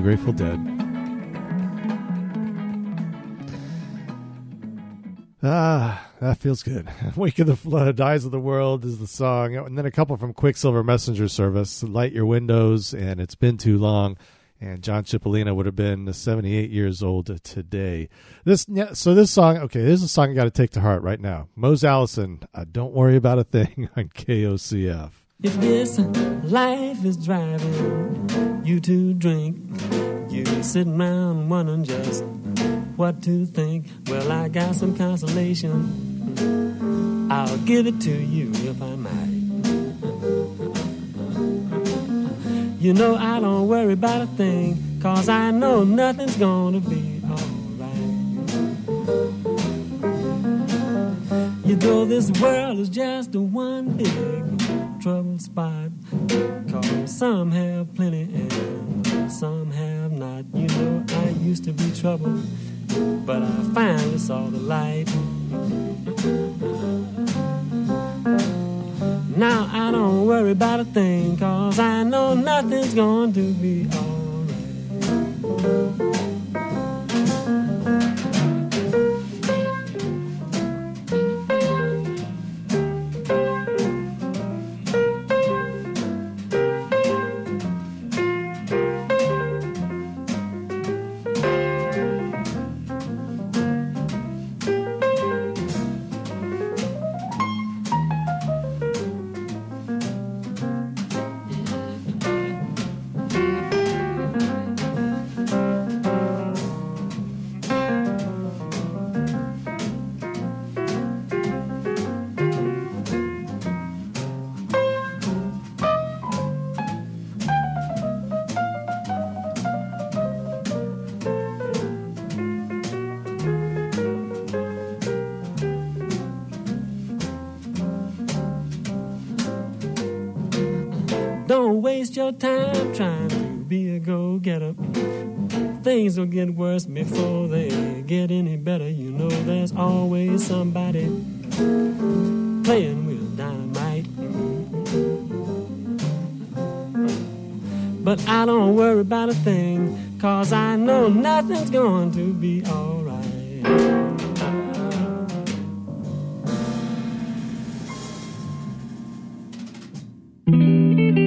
Grateful Dead. Ah, that feels good. Wake of the Flood, Eyes of the World is the song. And then a couple from Quicksilver Messenger Service, Light Your Windows, and It's Been Too Long. And John Cipollina would have been 78 years old today. This, yeah, so this song, okay, this is a song I got to take to heart right now. Mose Allison, uh, Don't Worry About a Thing on KOCF. If this life is driving you to drink, you sitting around wondering just what to think. Well, I got some consolation. I'll give it to you if I might. You know, I don't worry about a thing, cause I know nothing's gonna be alright. You know, this world is just a one big trouble spot. Cause some have plenty and some have not. You know, I used to be trouble, but I finally saw the light. Now I don't worry about a thing, cause I know nothing's going to be alright. Time trying to be a go getter. Things will get worse before they get any better. You know, there's always somebody playing with dynamite. But I don't worry about a thing, cause I know nothing's going to be alright. Two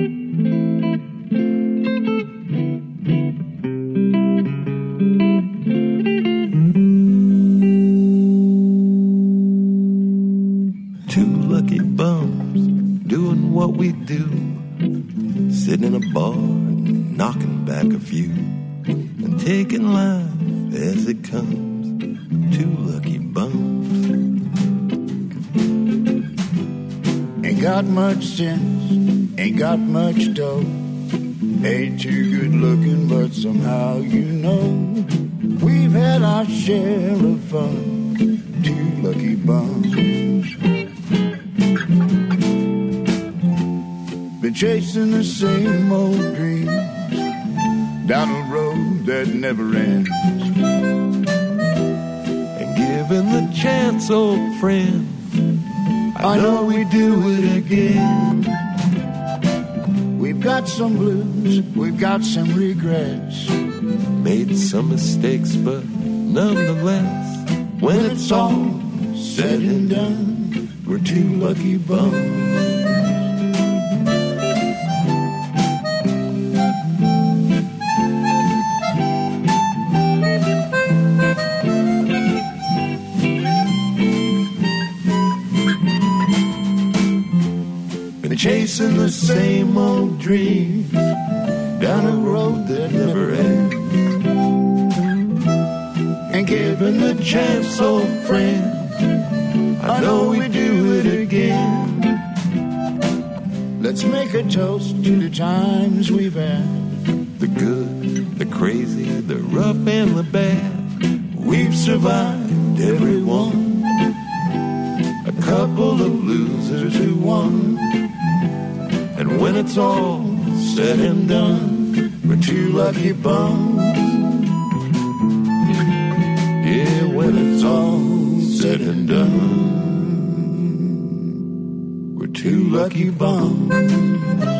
knocking back a few, and taking life as it comes. Two lucky bums. Ain't got much sense, ain't got much dough. Ain't too good looking, but somehow you know we've had our share of fun. Two lucky bums. Been chasing the same old dreams down a road that never ends. And given the chance, old friend, I, know, we do it again. We've got some blues, we've got some regrets. Made some mistakes, but nonetheless, when, when it's all said and done, we're two lucky bums. chasing the same old dreams down a road that never ends. And given the chance, old friend, I know we do it again. Let's make a toast to the times we've had the good, the crazy, the rough, and the bad. We've survived every one. A couple of losers who won and when it's all said and done, we're two lucky bums. Yeah, when it's all said and done, we're two lucky bums.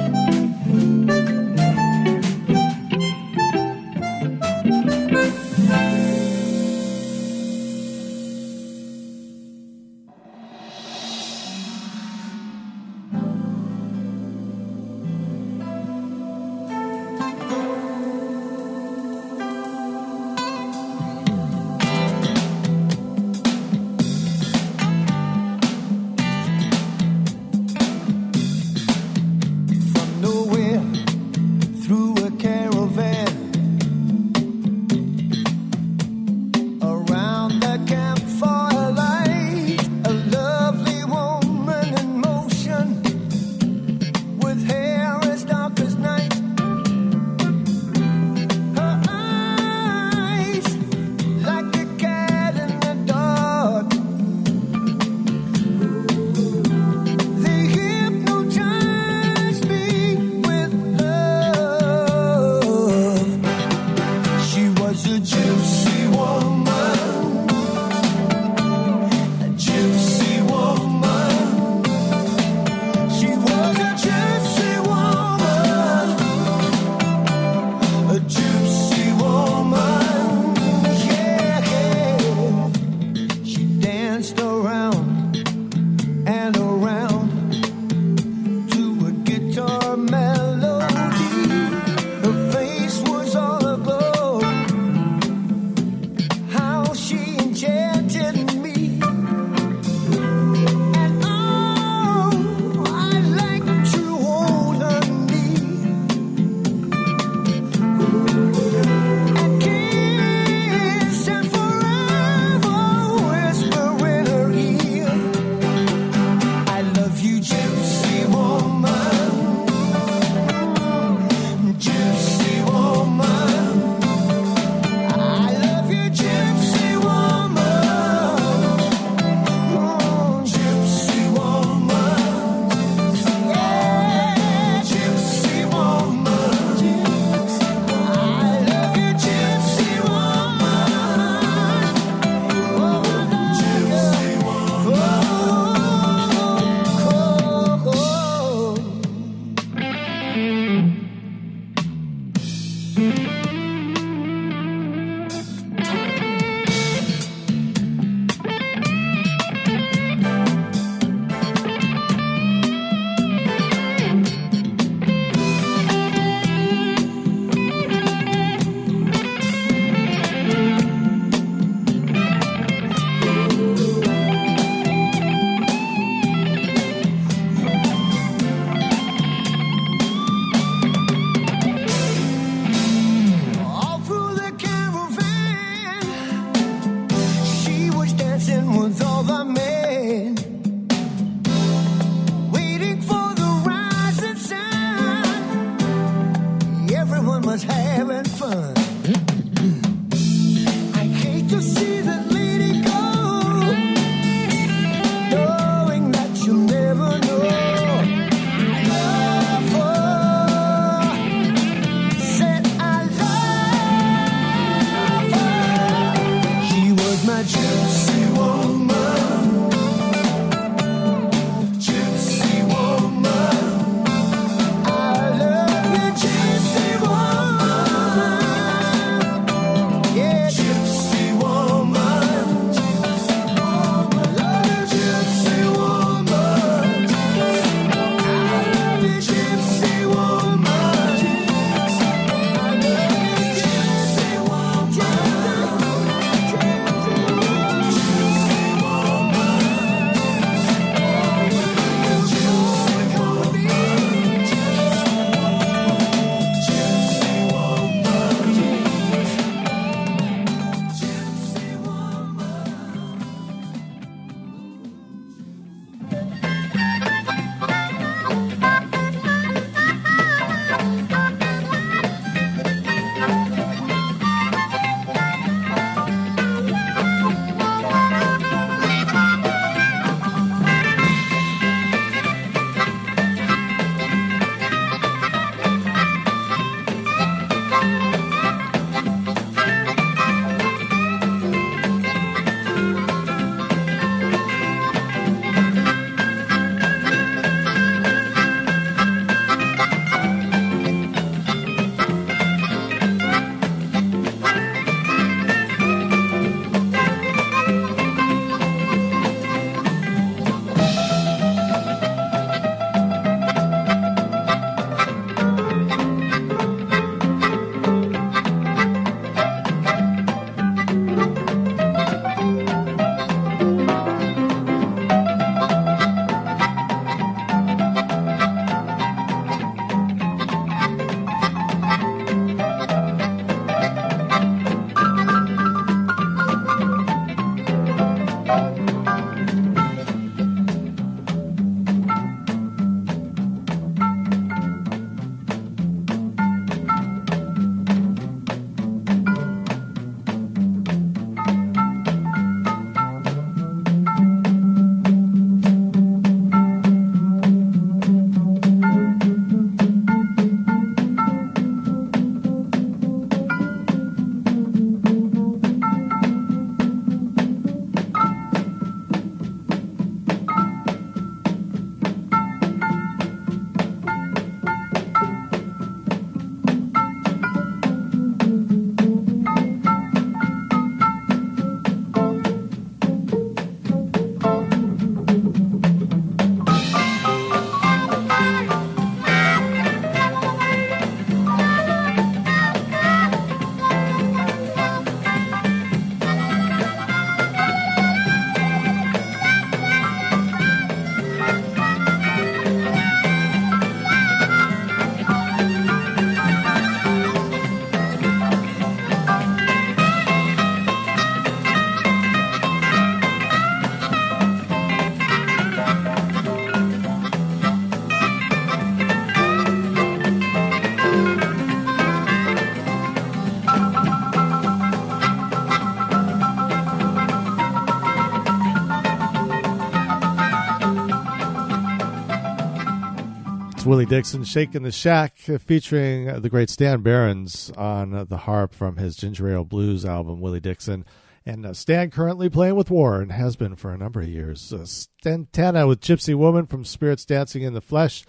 Willie Dixon, Shaking the Shack, featuring the great Stan Behrens on the harp from his Ginger Ale Blues album, Willie Dixon. And uh, Stan currently playing with War and has been for a number of years. Uh, Stantana with Gypsy Woman from Spirits Dancing in the Flesh.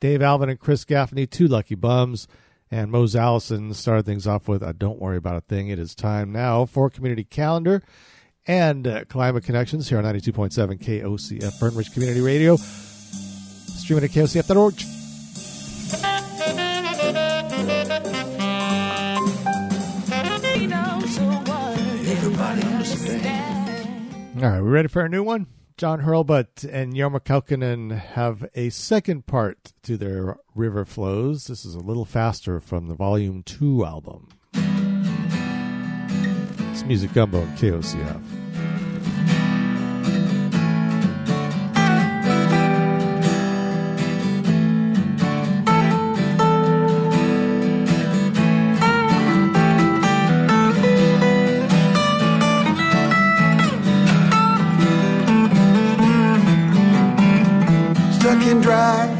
Dave Alvin and Chris Gaffney, Two Lucky Bums. And Mose Allison started things off with uh, Don't Worry About a Thing. It is time now for Community Calendar and uh, Climate Connections here on 92.7 KOCF Burton Ridge Community Radio. Streaming at KOCF.org. All right, we ready for a new one? John Hurlbut and Jorma Kaukonen have a second part to their River Flows. This is a little faster from the Volume 2 album. It's Music Gumbo KOCF. In drive,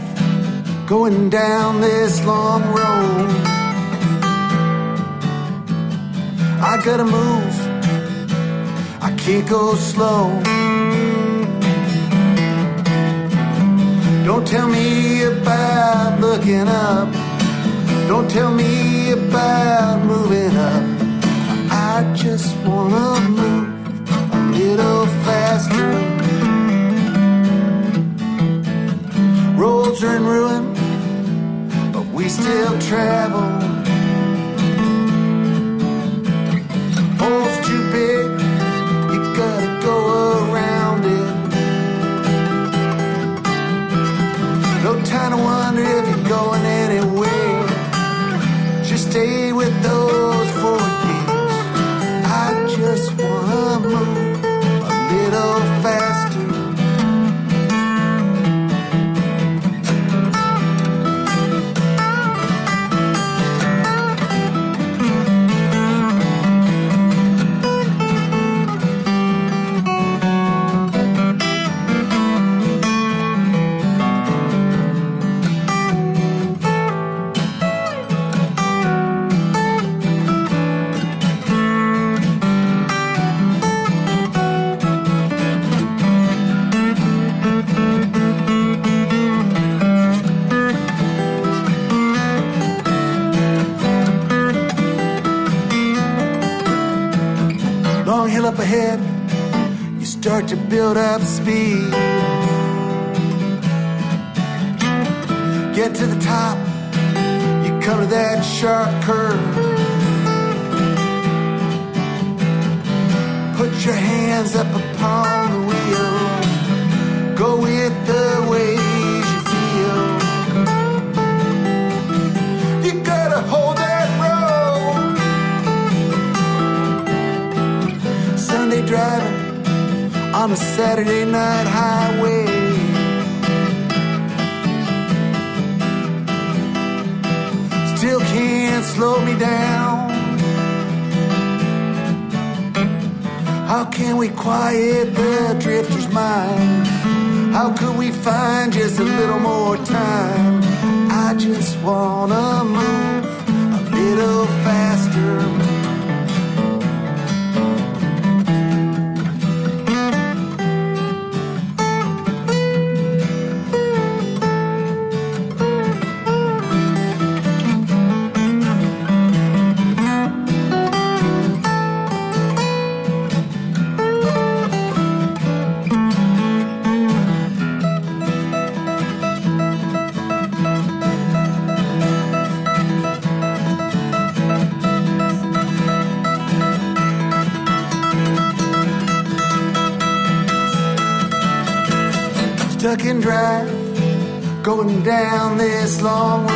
going down this long road. I gotta move, I can't go slow. Don't tell me about looking up, don't tell me about moving up. I just wanna move a little faster. Roads are in ruin, but we still travel. Hole's too big, you gotta go around it. No time to start to build up speed. Get to the top, you come to that sharp curve. Put your hands up upon the on a Saturday night highway. Still can't slow me down. How can we quiet the drifter's mind? How could we find just a little more time? I just wanna move a little going down this long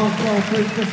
song's called 350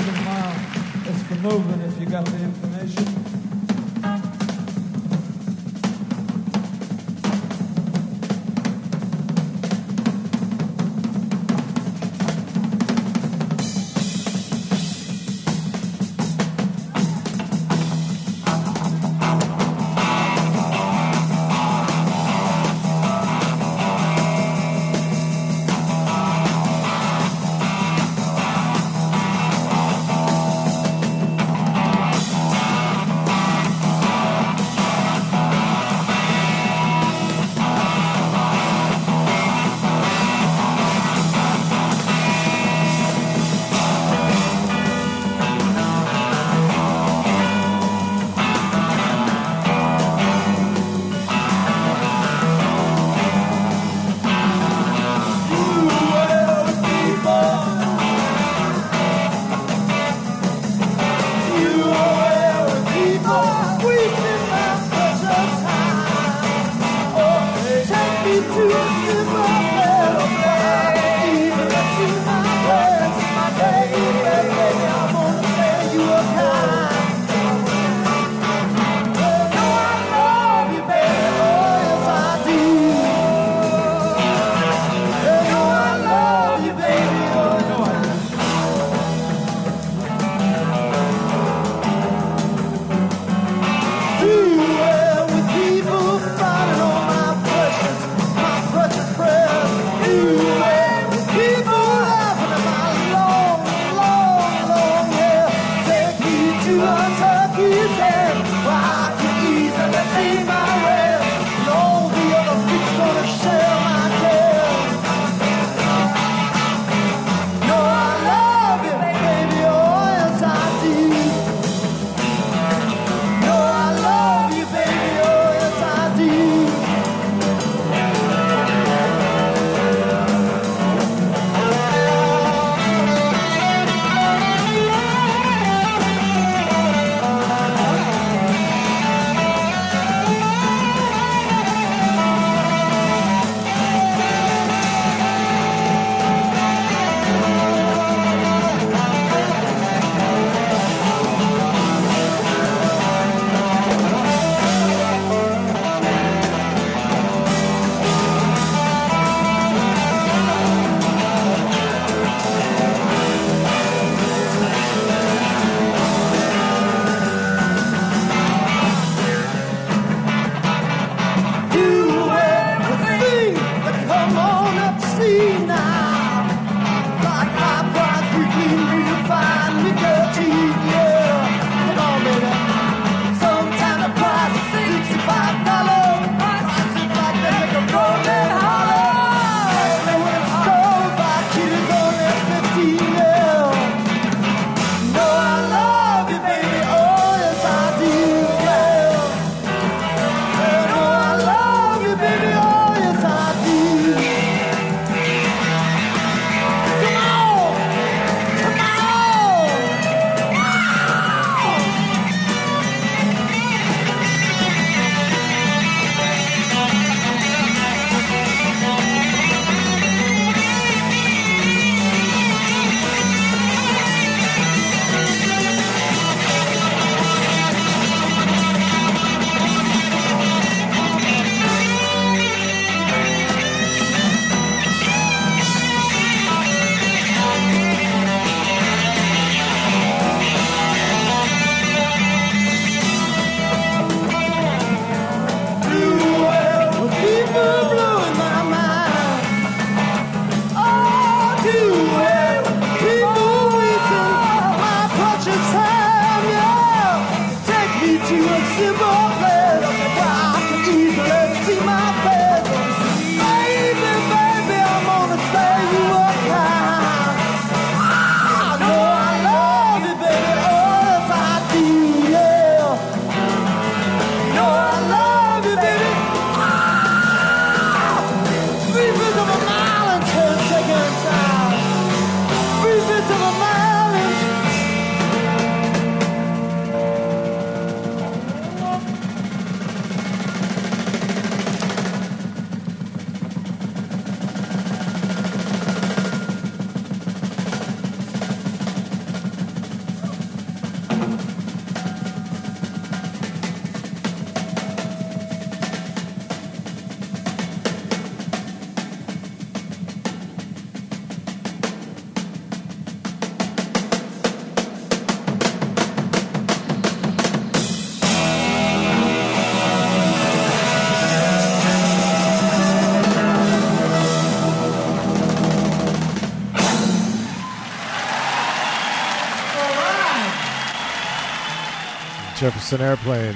Jefferson Airplane.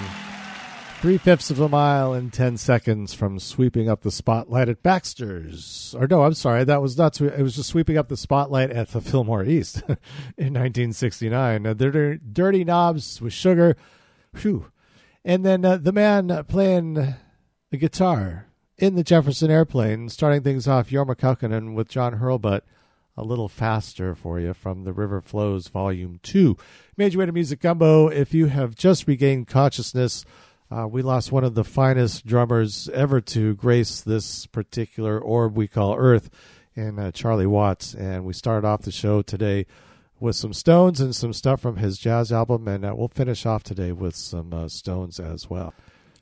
Three fifths of a mile in 10 seconds from sweeping up the spotlight at Baxter's. Or, no, I'm sorry, that was not, it was just sweeping up the spotlight at the Fillmore East in 1969. Uh, Dirty, Dirty Knobs with Sugar. Phew. And then uh, the man playing the guitar in the Jefferson Airplane, starting things off, Jorma Kaukonen with John Hurlbut a little faster for you from the River Flows Volume 2. Major Way to Music Gumbo, if you have just regained consciousness, uh, we lost one of the finest drummers ever to grace this particular orb we call Earth in uh, Charlie Watts. And we started off the show today with some Stones and some stuff from his jazz album, and uh, we'll finish off today with some uh, Stones as well.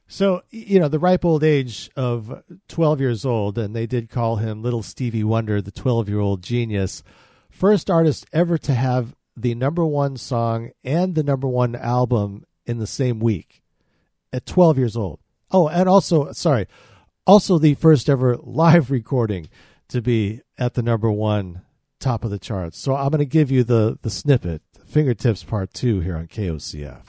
So, you know, the ripe old age of 12 years old, and they did call him Little Stevie Wonder, the 12 year old genius. First artist ever to have the number one song and the number one album in the same week at 12 years old. Oh, and also, sorry, also the first ever live recording to be at the number one top of the charts. So I'm going to give you the, the snippet, Fingertips Part 2 here on KOCF.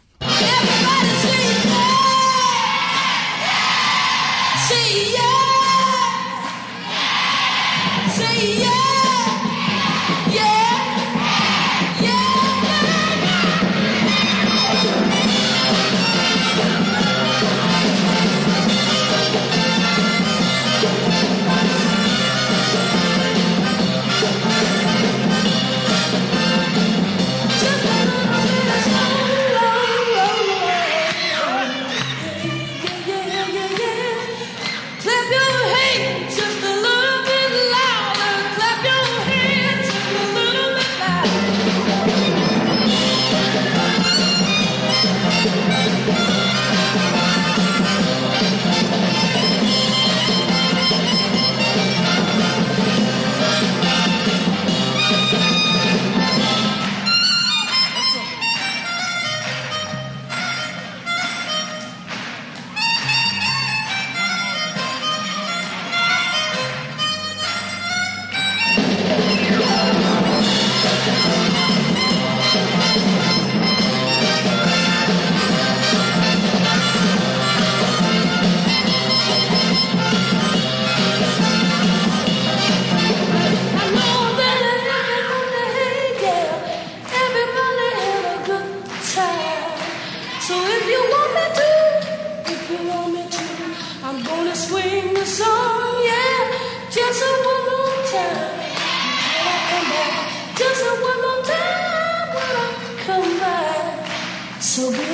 Just one more time. Come back, just one more time come back. So goodbye.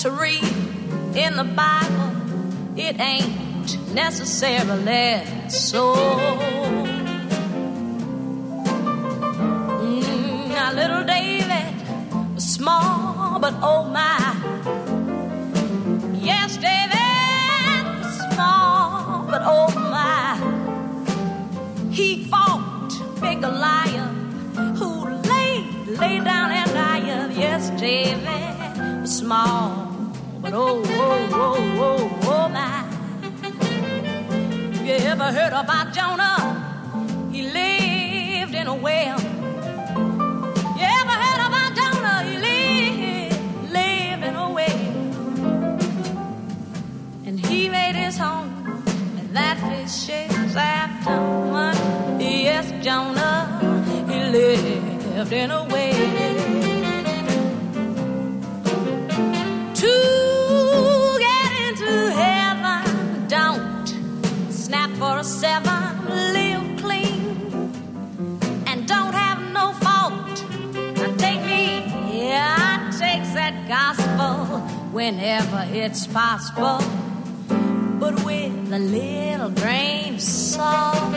To read in the Bible, it ain't necessarily so. Mm, now, little David was small, but oh my. Yes, David was small, but oh my. He fought big Goliath, who laid, laid down and died. Yes, David was small, but oh, oh, oh, oh, oh my. You ever heard about Jonah? He lived in a well. You ever heard about Jonah? He lived, lived in a well. And he made his home at that fish's afternoon. Yes, Jonah, he lived in a well. Whenever it's possible, but with a little grain of salt.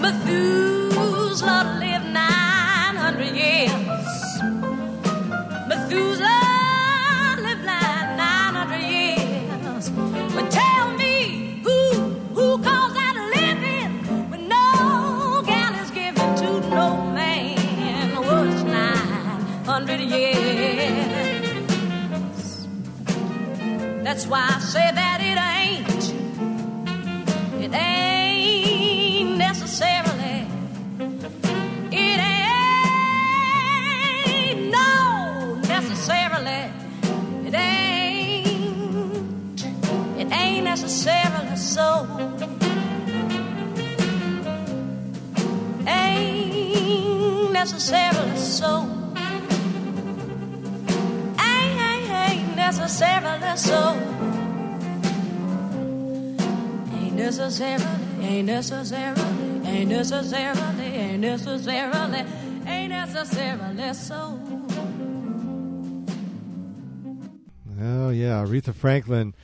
Methuselah lived 900 years. That's why I say that it ain't, it ain't necessarily, it ain't no necessarily, it ain't, it ain't necessarily so. Ain't necessarily so. Necessarily so. Ain't necessarily, ain't necessarily, ain't necessarily, ain't necessarily, ain't necessarily so. Oh yeah, Aretha Franklin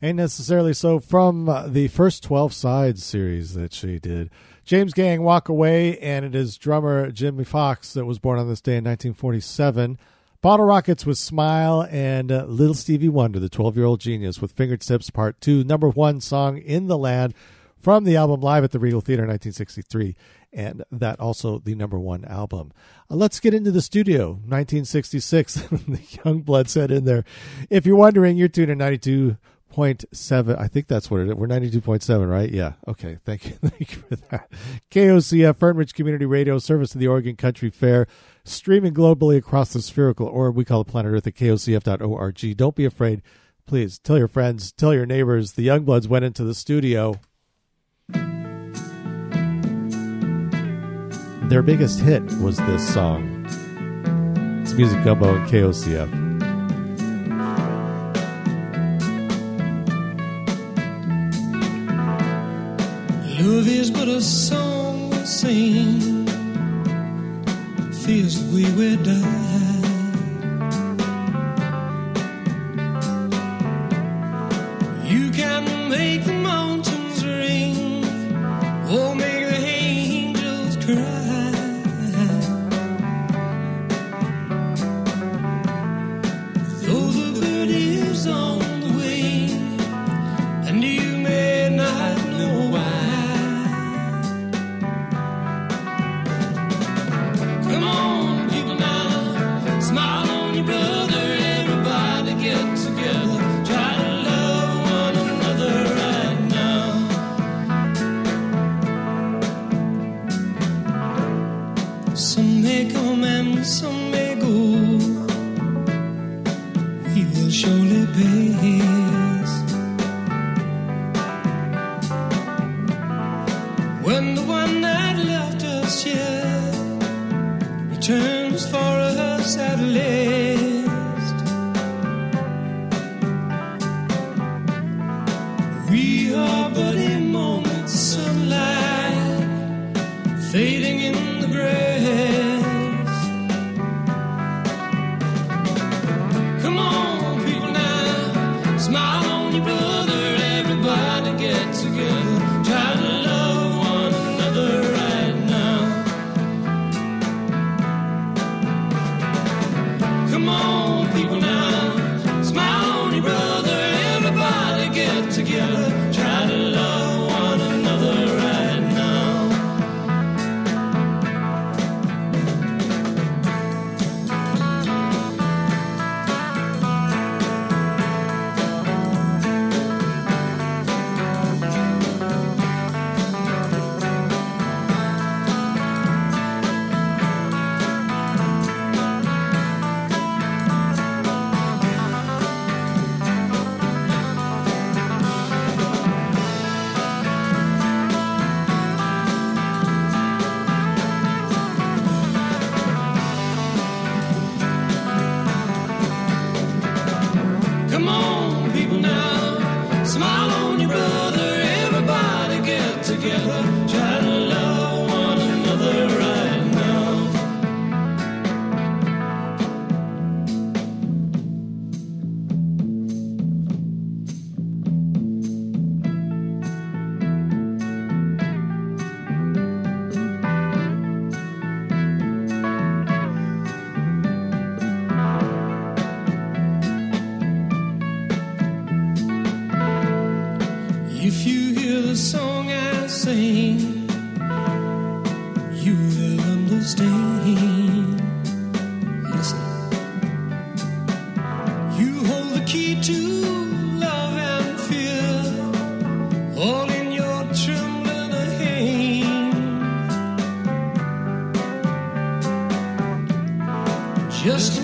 ain't necessarily so from uh, the first 12 sides series that she did. James Gang Walk Away and it is drummer Jimmy Fox that was born on this day in 1947. Bottle Rockets with Smile and uh, Little Stevie Wonder, the 12-year-old genius with Fingertips Part 2, number 1 song in the land from the album Live at the Regal Theater in 1963 and that also the number 1 album. Uh, let's get into the studio. 1966, the Young Blood said in there. If you're wondering, you're tuned in 92 point seven. I think that's what it is. We're ninety two point seven, right? Yeah. Okay. Thank you. Thank you for that. KOCF Fernridge Community Radio, service of the Oregon Country Fair, streaming globally across the spherical orb we call the planet Earth at kocf.org. Don't be afraid. Please tell your friends, tell your neighbors. The Youngbloods went into the studio. Their biggest hit was this song. It's Music Gumbo and KOCF. Love is but a song we sing, way we die. You can make Just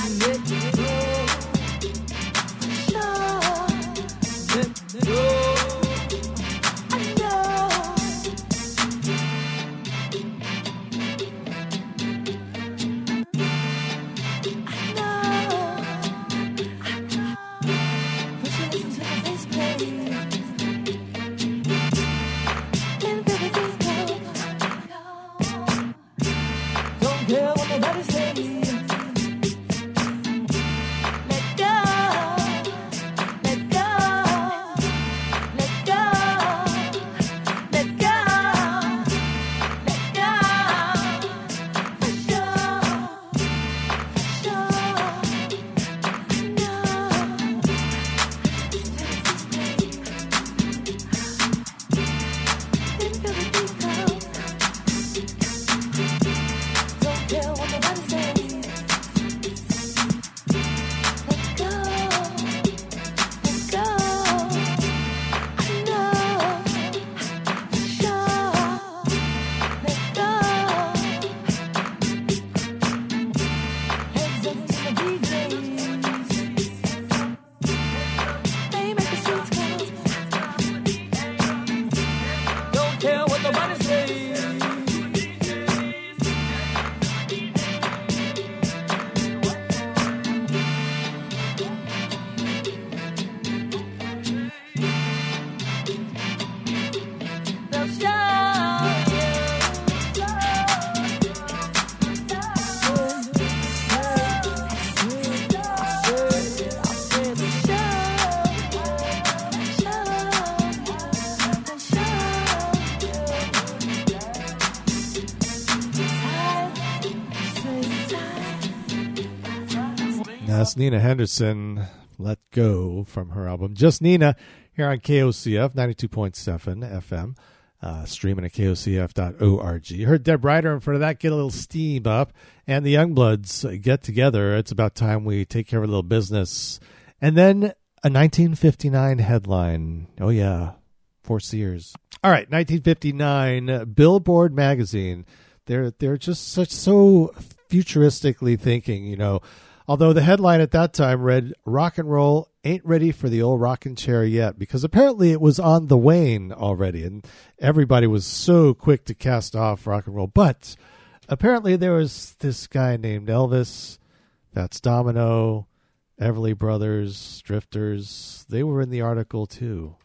Nina Henderson, Let Go from her album Just Nina here on KOCF 92.7 FM, uh, streaming at kocf.org. Heard Deb Ryder in front of that, get a little steam up, and the Youngbloods get together. It's about time we take care of a little business. And then a 1959 headline. Oh, yeah, four Sears. All right, 1959, Billboard magazine. They're they're just such so futuristically thinking, you know. Although the headline at that time read "Rock and Roll ain't ready for the old rocking chair yet," because apparently it was on the wane already, and everybody was so quick to cast off rock and roll. But apparently there was this guy named Elvis, Fats Domino, Everly Brothers, Drifters. They were in the article too.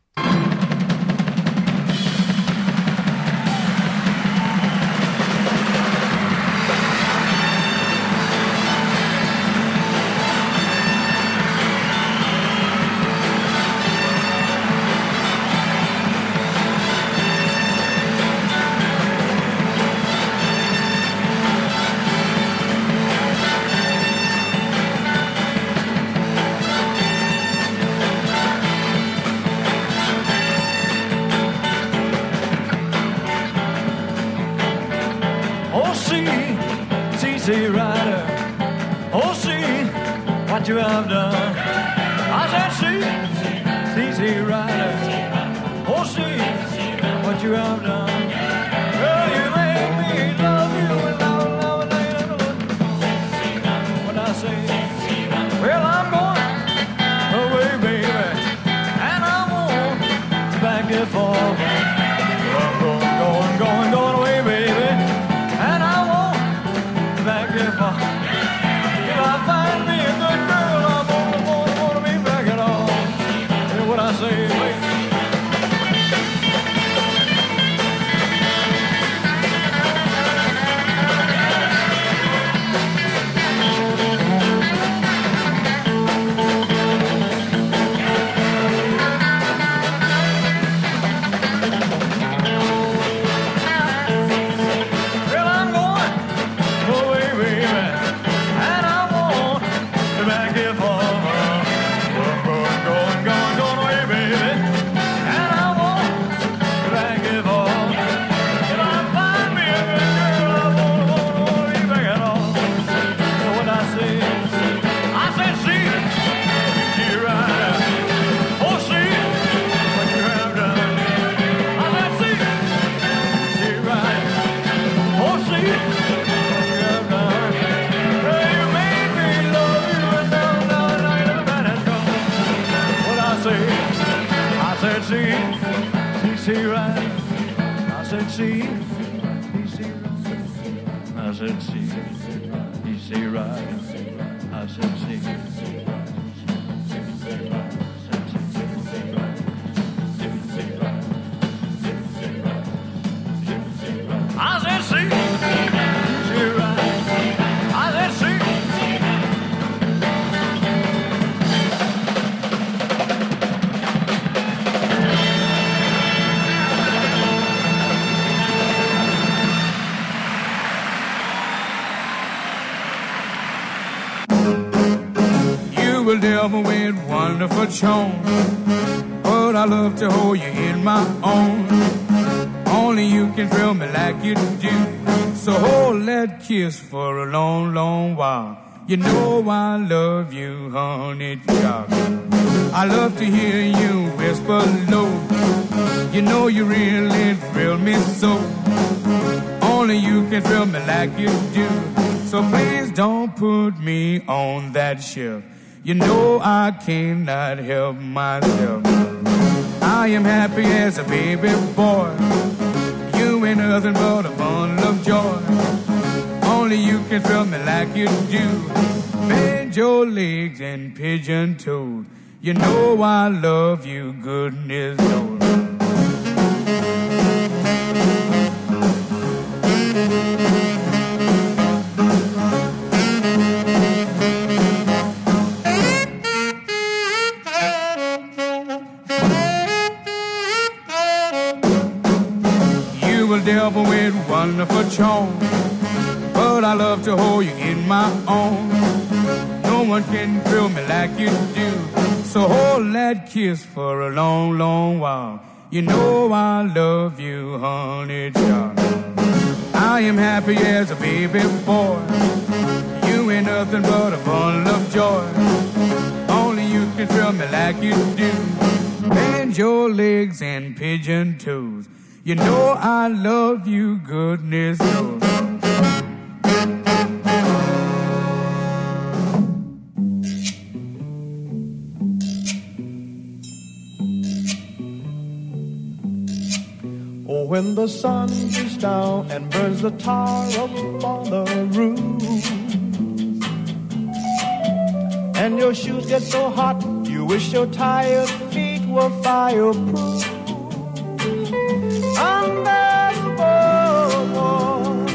Wonderful charm, but I love to hold you in my arms. Only you can thrill me like you do. So hold that kiss for a long, long while. You know I love you, honey child. I love to hear you whisper low. You know you really thrill me so. Only you can thrill me like you do. So please don't put me on that shelf. You know I cannot help myself. I am happy as a baby boy. You ain't nothing but a bundle of joy. Only you can thrill me like you do. Bend your legs and pigeon toed. You know I love you, goodness knows. That kiss for a long, long while. You know I love you, honey child. I am happy as a baby boy. You ain't nothing but a bundle of joy. Only you can thrill me like you do. Bend your legs and pigeon toes. You know I love you, goodness knows. When the sun beats down and burns the tar up on the roof, and your shoes get so hot, you wish your tired feet were fireproof. Boardwalk,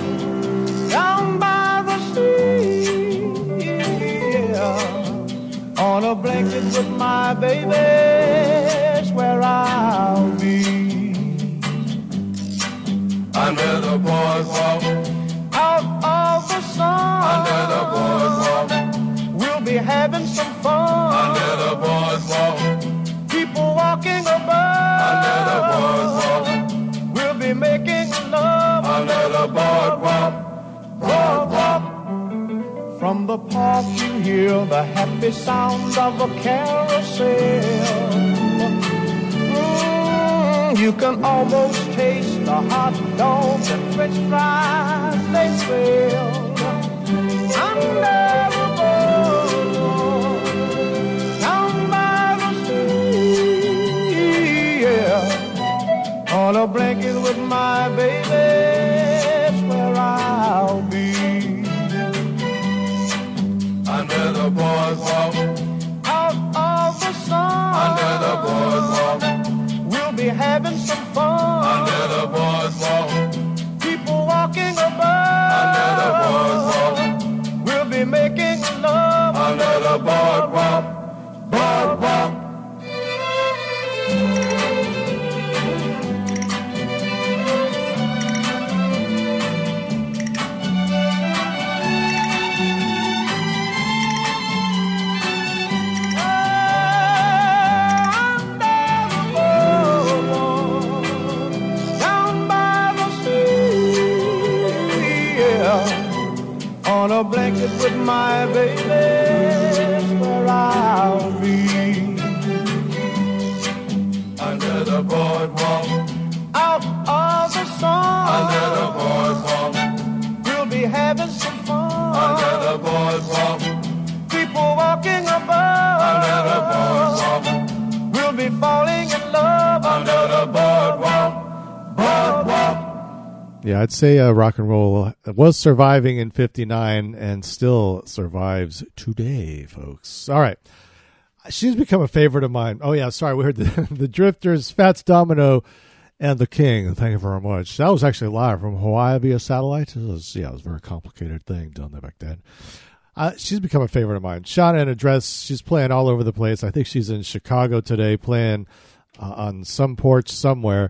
down by the sea, on a blanket with my baby's where I'll be Under the boardwalk, out of the sun. under the boardwalk, We'll be having some fun. under the boardwalk, People walking above. under the boardwalk, We'll be making love under the boardwalk. boardwalk. From the park you hear the happy sound of a carousel. You can almost taste the hot dogs and french fries they sell. Under the boardwalk, down by the sea, yeah. On a blanket with my baby, it's where I'll be. Under the boardwalk, Out of the sun, under the boardwalk, be having some fun. under the boardwalk, People walking above, under the boardwalk, we'll be making love. Under the boardwalk, boardwalk. My baby, where I'll be. Under the boardwalk, Out of the sun, under the boardwalk, we'll be having some fun. under the boardwalk, People walking above, under the boardwalk, we'll be falling in love. Yeah, I'd say uh, rock and roll was surviving in 59 and still survives today, folks. All right. She's become a favorite of mine. Oh, yeah, sorry. We heard the, the Drifters, Fats Domino, and The King. Thank you very much. That was actually live from Hawaii via satellite. It was, yeah, it was a very complicated thing done there back then. Uh, she's become a favorite of mine. Shauna in a dress. She's playing all over the place. I think she's in Chicago today, playing uh, on some porch somewhere.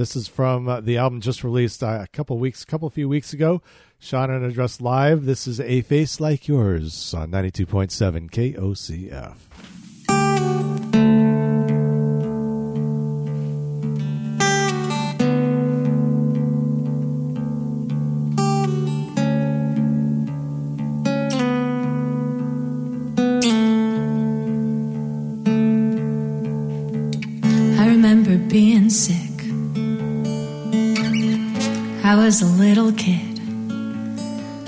This is from uh, the album just released uh, a couple weeks, couple few weeks ago. Shauna in a dress live. This is a face like yours on ninety two point seven KOCF. I remember being sick. I was a little kid,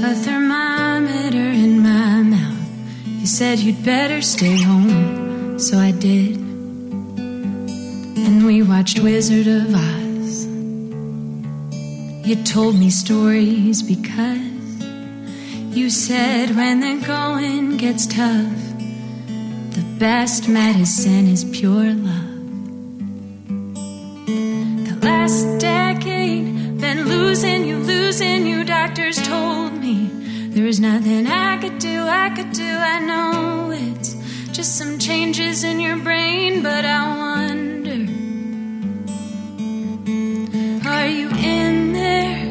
a thermometer in my mouth. You said you'd better stay home, so I did. And we watched Wizard of Oz. You told me stories because you said when the going gets tough, the best medicine is pure love. The last decade, losing you, losing you. Doctors told me there was nothing I could do, I could do. I know it's just some changes in your brain, but I wonder are you in there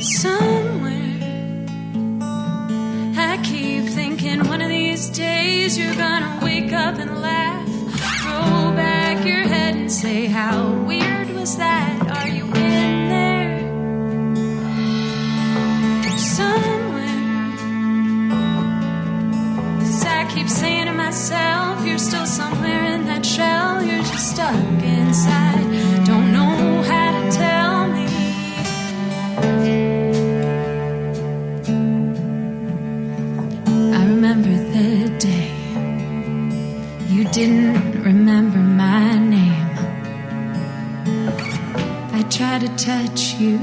somewhere? I keep thinking one of these days you're gonna wake up and laugh, throw back your head and say, How that? Are you in there somewhere? I keep saying to myself, You're still somewhere in that shell, you're just stuck inside. Tried to touch you,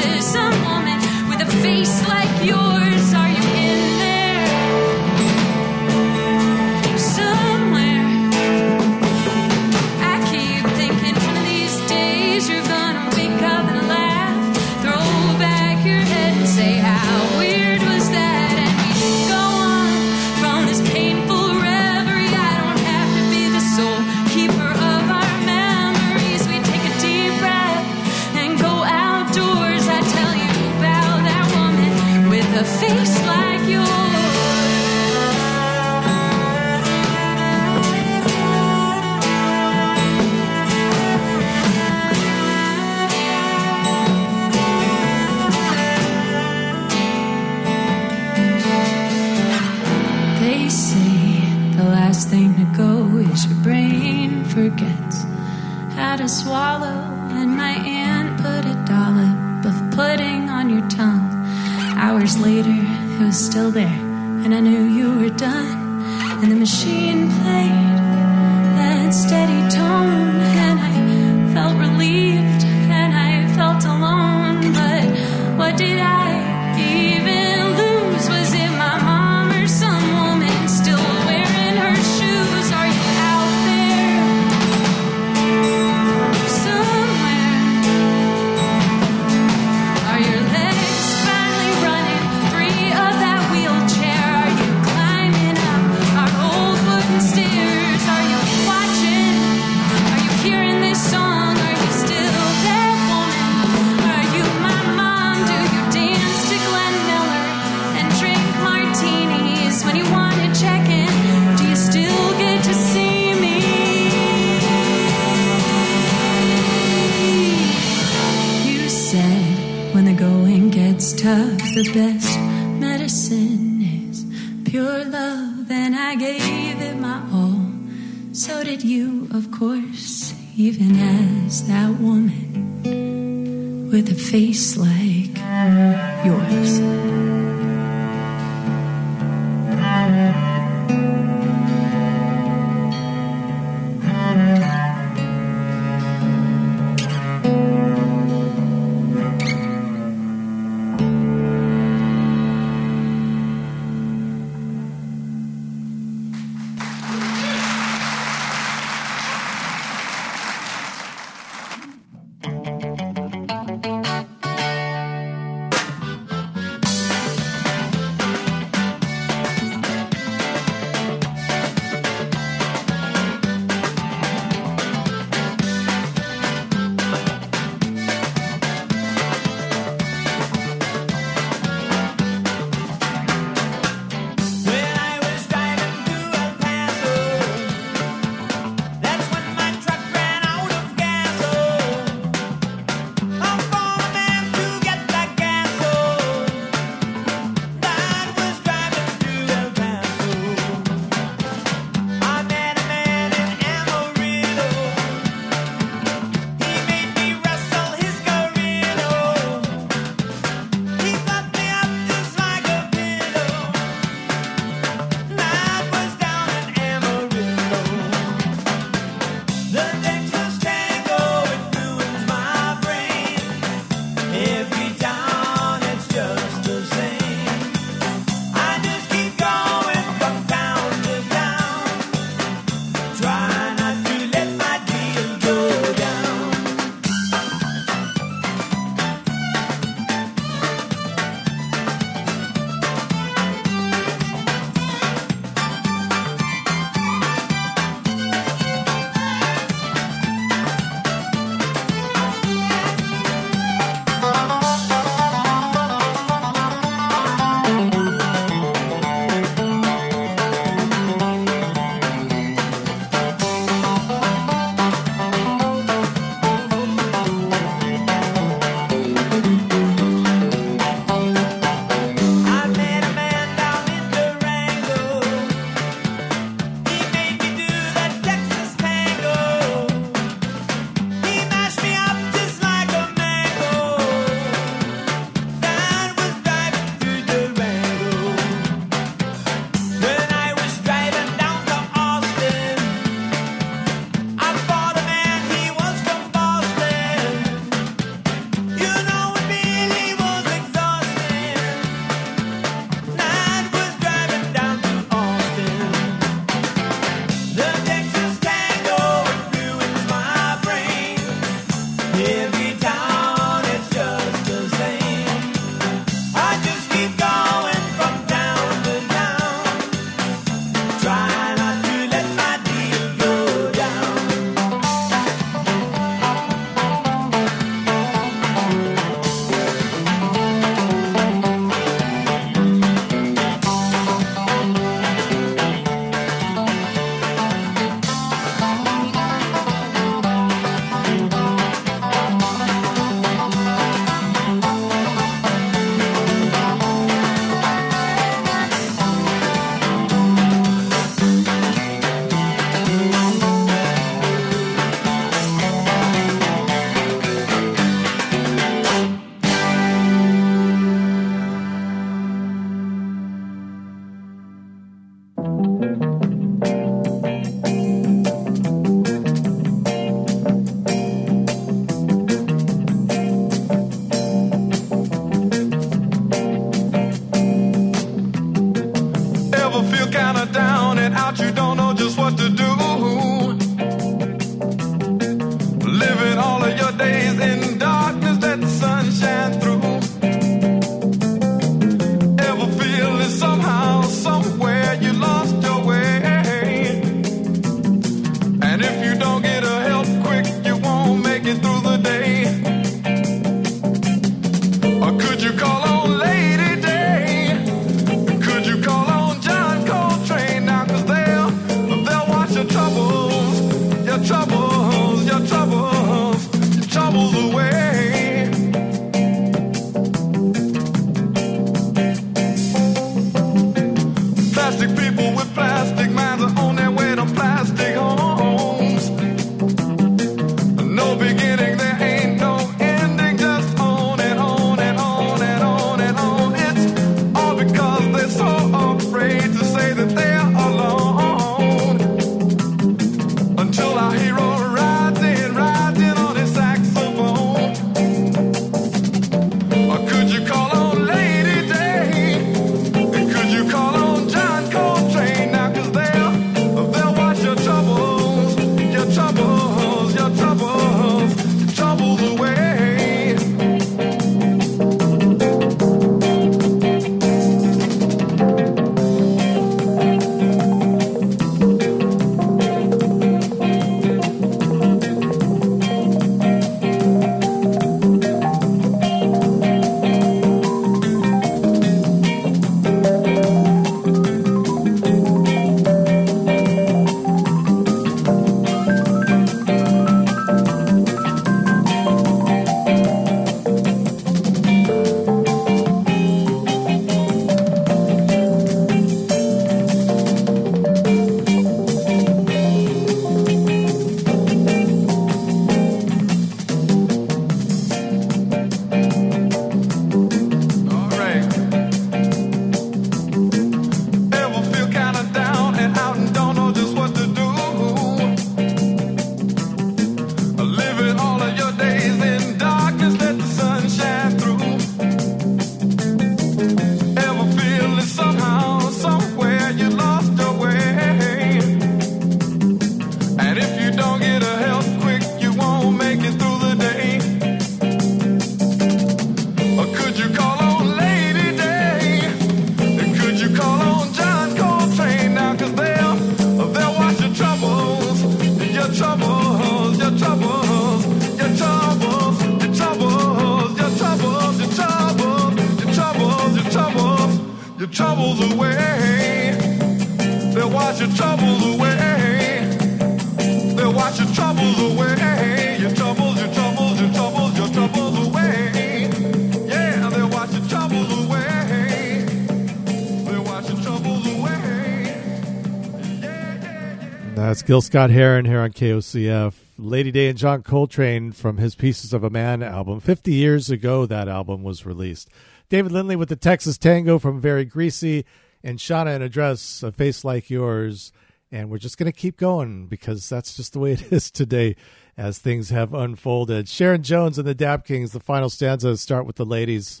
Gil Scott Heron here on KOCF. Lady Day and John Coltrane from his Pieces of a Man album. 50 years ago, that album was released. David Lindley with the Texas Tango from Very Greasy, and Shauna in a Dress, A Face Like Yours. And we're just going to keep going because that's just the way it is today as things have unfolded. Sharon Jones and the Dap Kings, the final stanzas start with the ladies.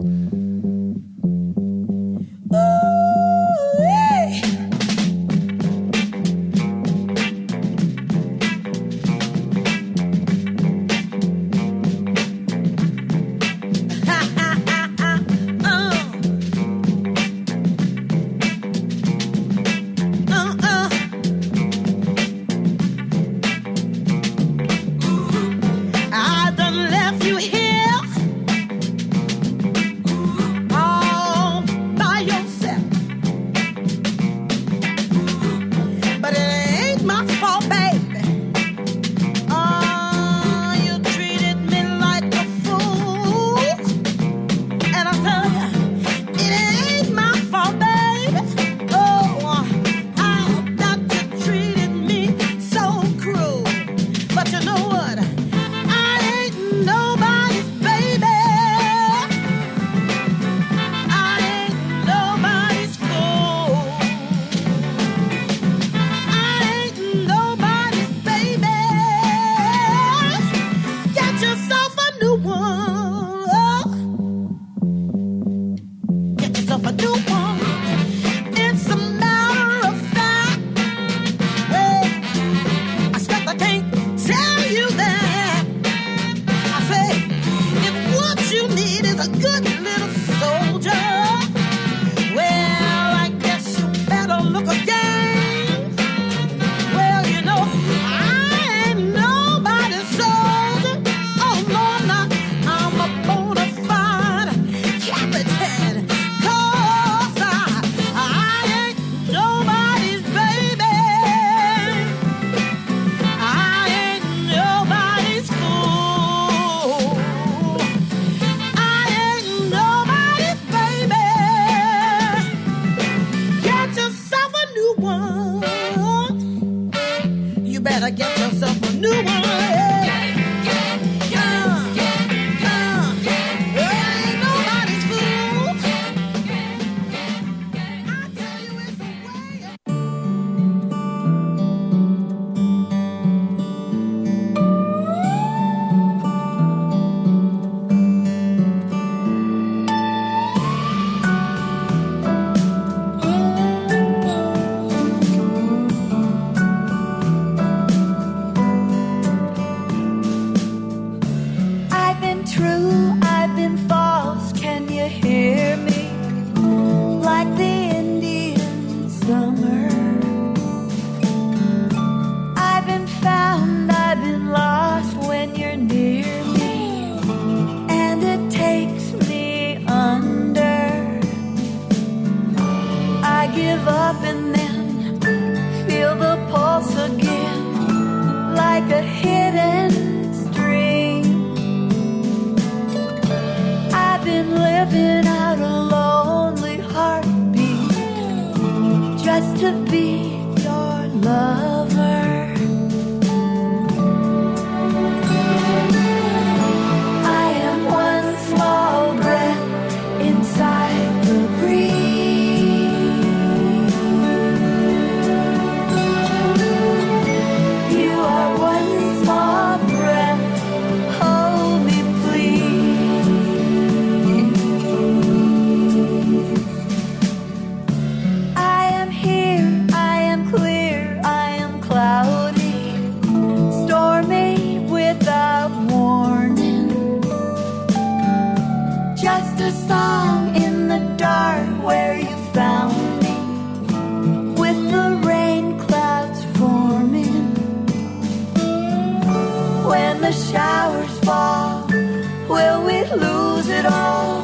When the showers fall, will we lose it all?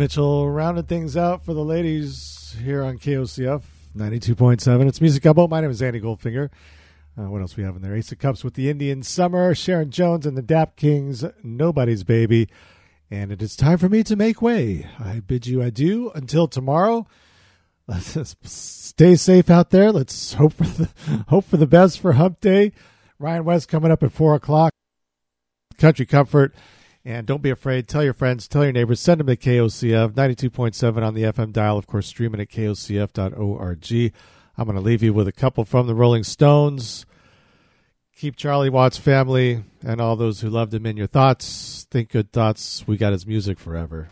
Mitchell rounded things out for the ladies here on KOCF 92.7. It's Music Gumbo. My name is Andy Goldfinger. Uh, what else we have in there? Ace of Cups with the Indian Summer, Sharon Jones and the Dap Kings, Nobody's Baby. And it is time for me to make way. I bid you adieu until tomorrow. Let's stay safe out there. Let's hope for the hope for the best for Hump Day. Ryan West coming up at four o'clock. Country Comfort. And don't be afraid. Tell your friends, tell your neighbors, send them to KOCF 92.7 on the FM dial. Of course, streaming at KOCF.org. I'm going to leave you with a couple from the Rolling Stones. Keep Charlie Watts' family and all those who loved him in your thoughts. Think good thoughts. We got his music forever.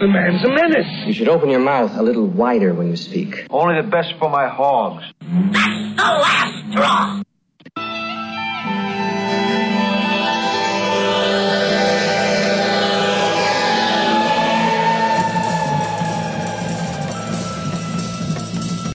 The man's a menace. You should open your mouth a little wider when you speak. Only the best for my hogs. The last straw.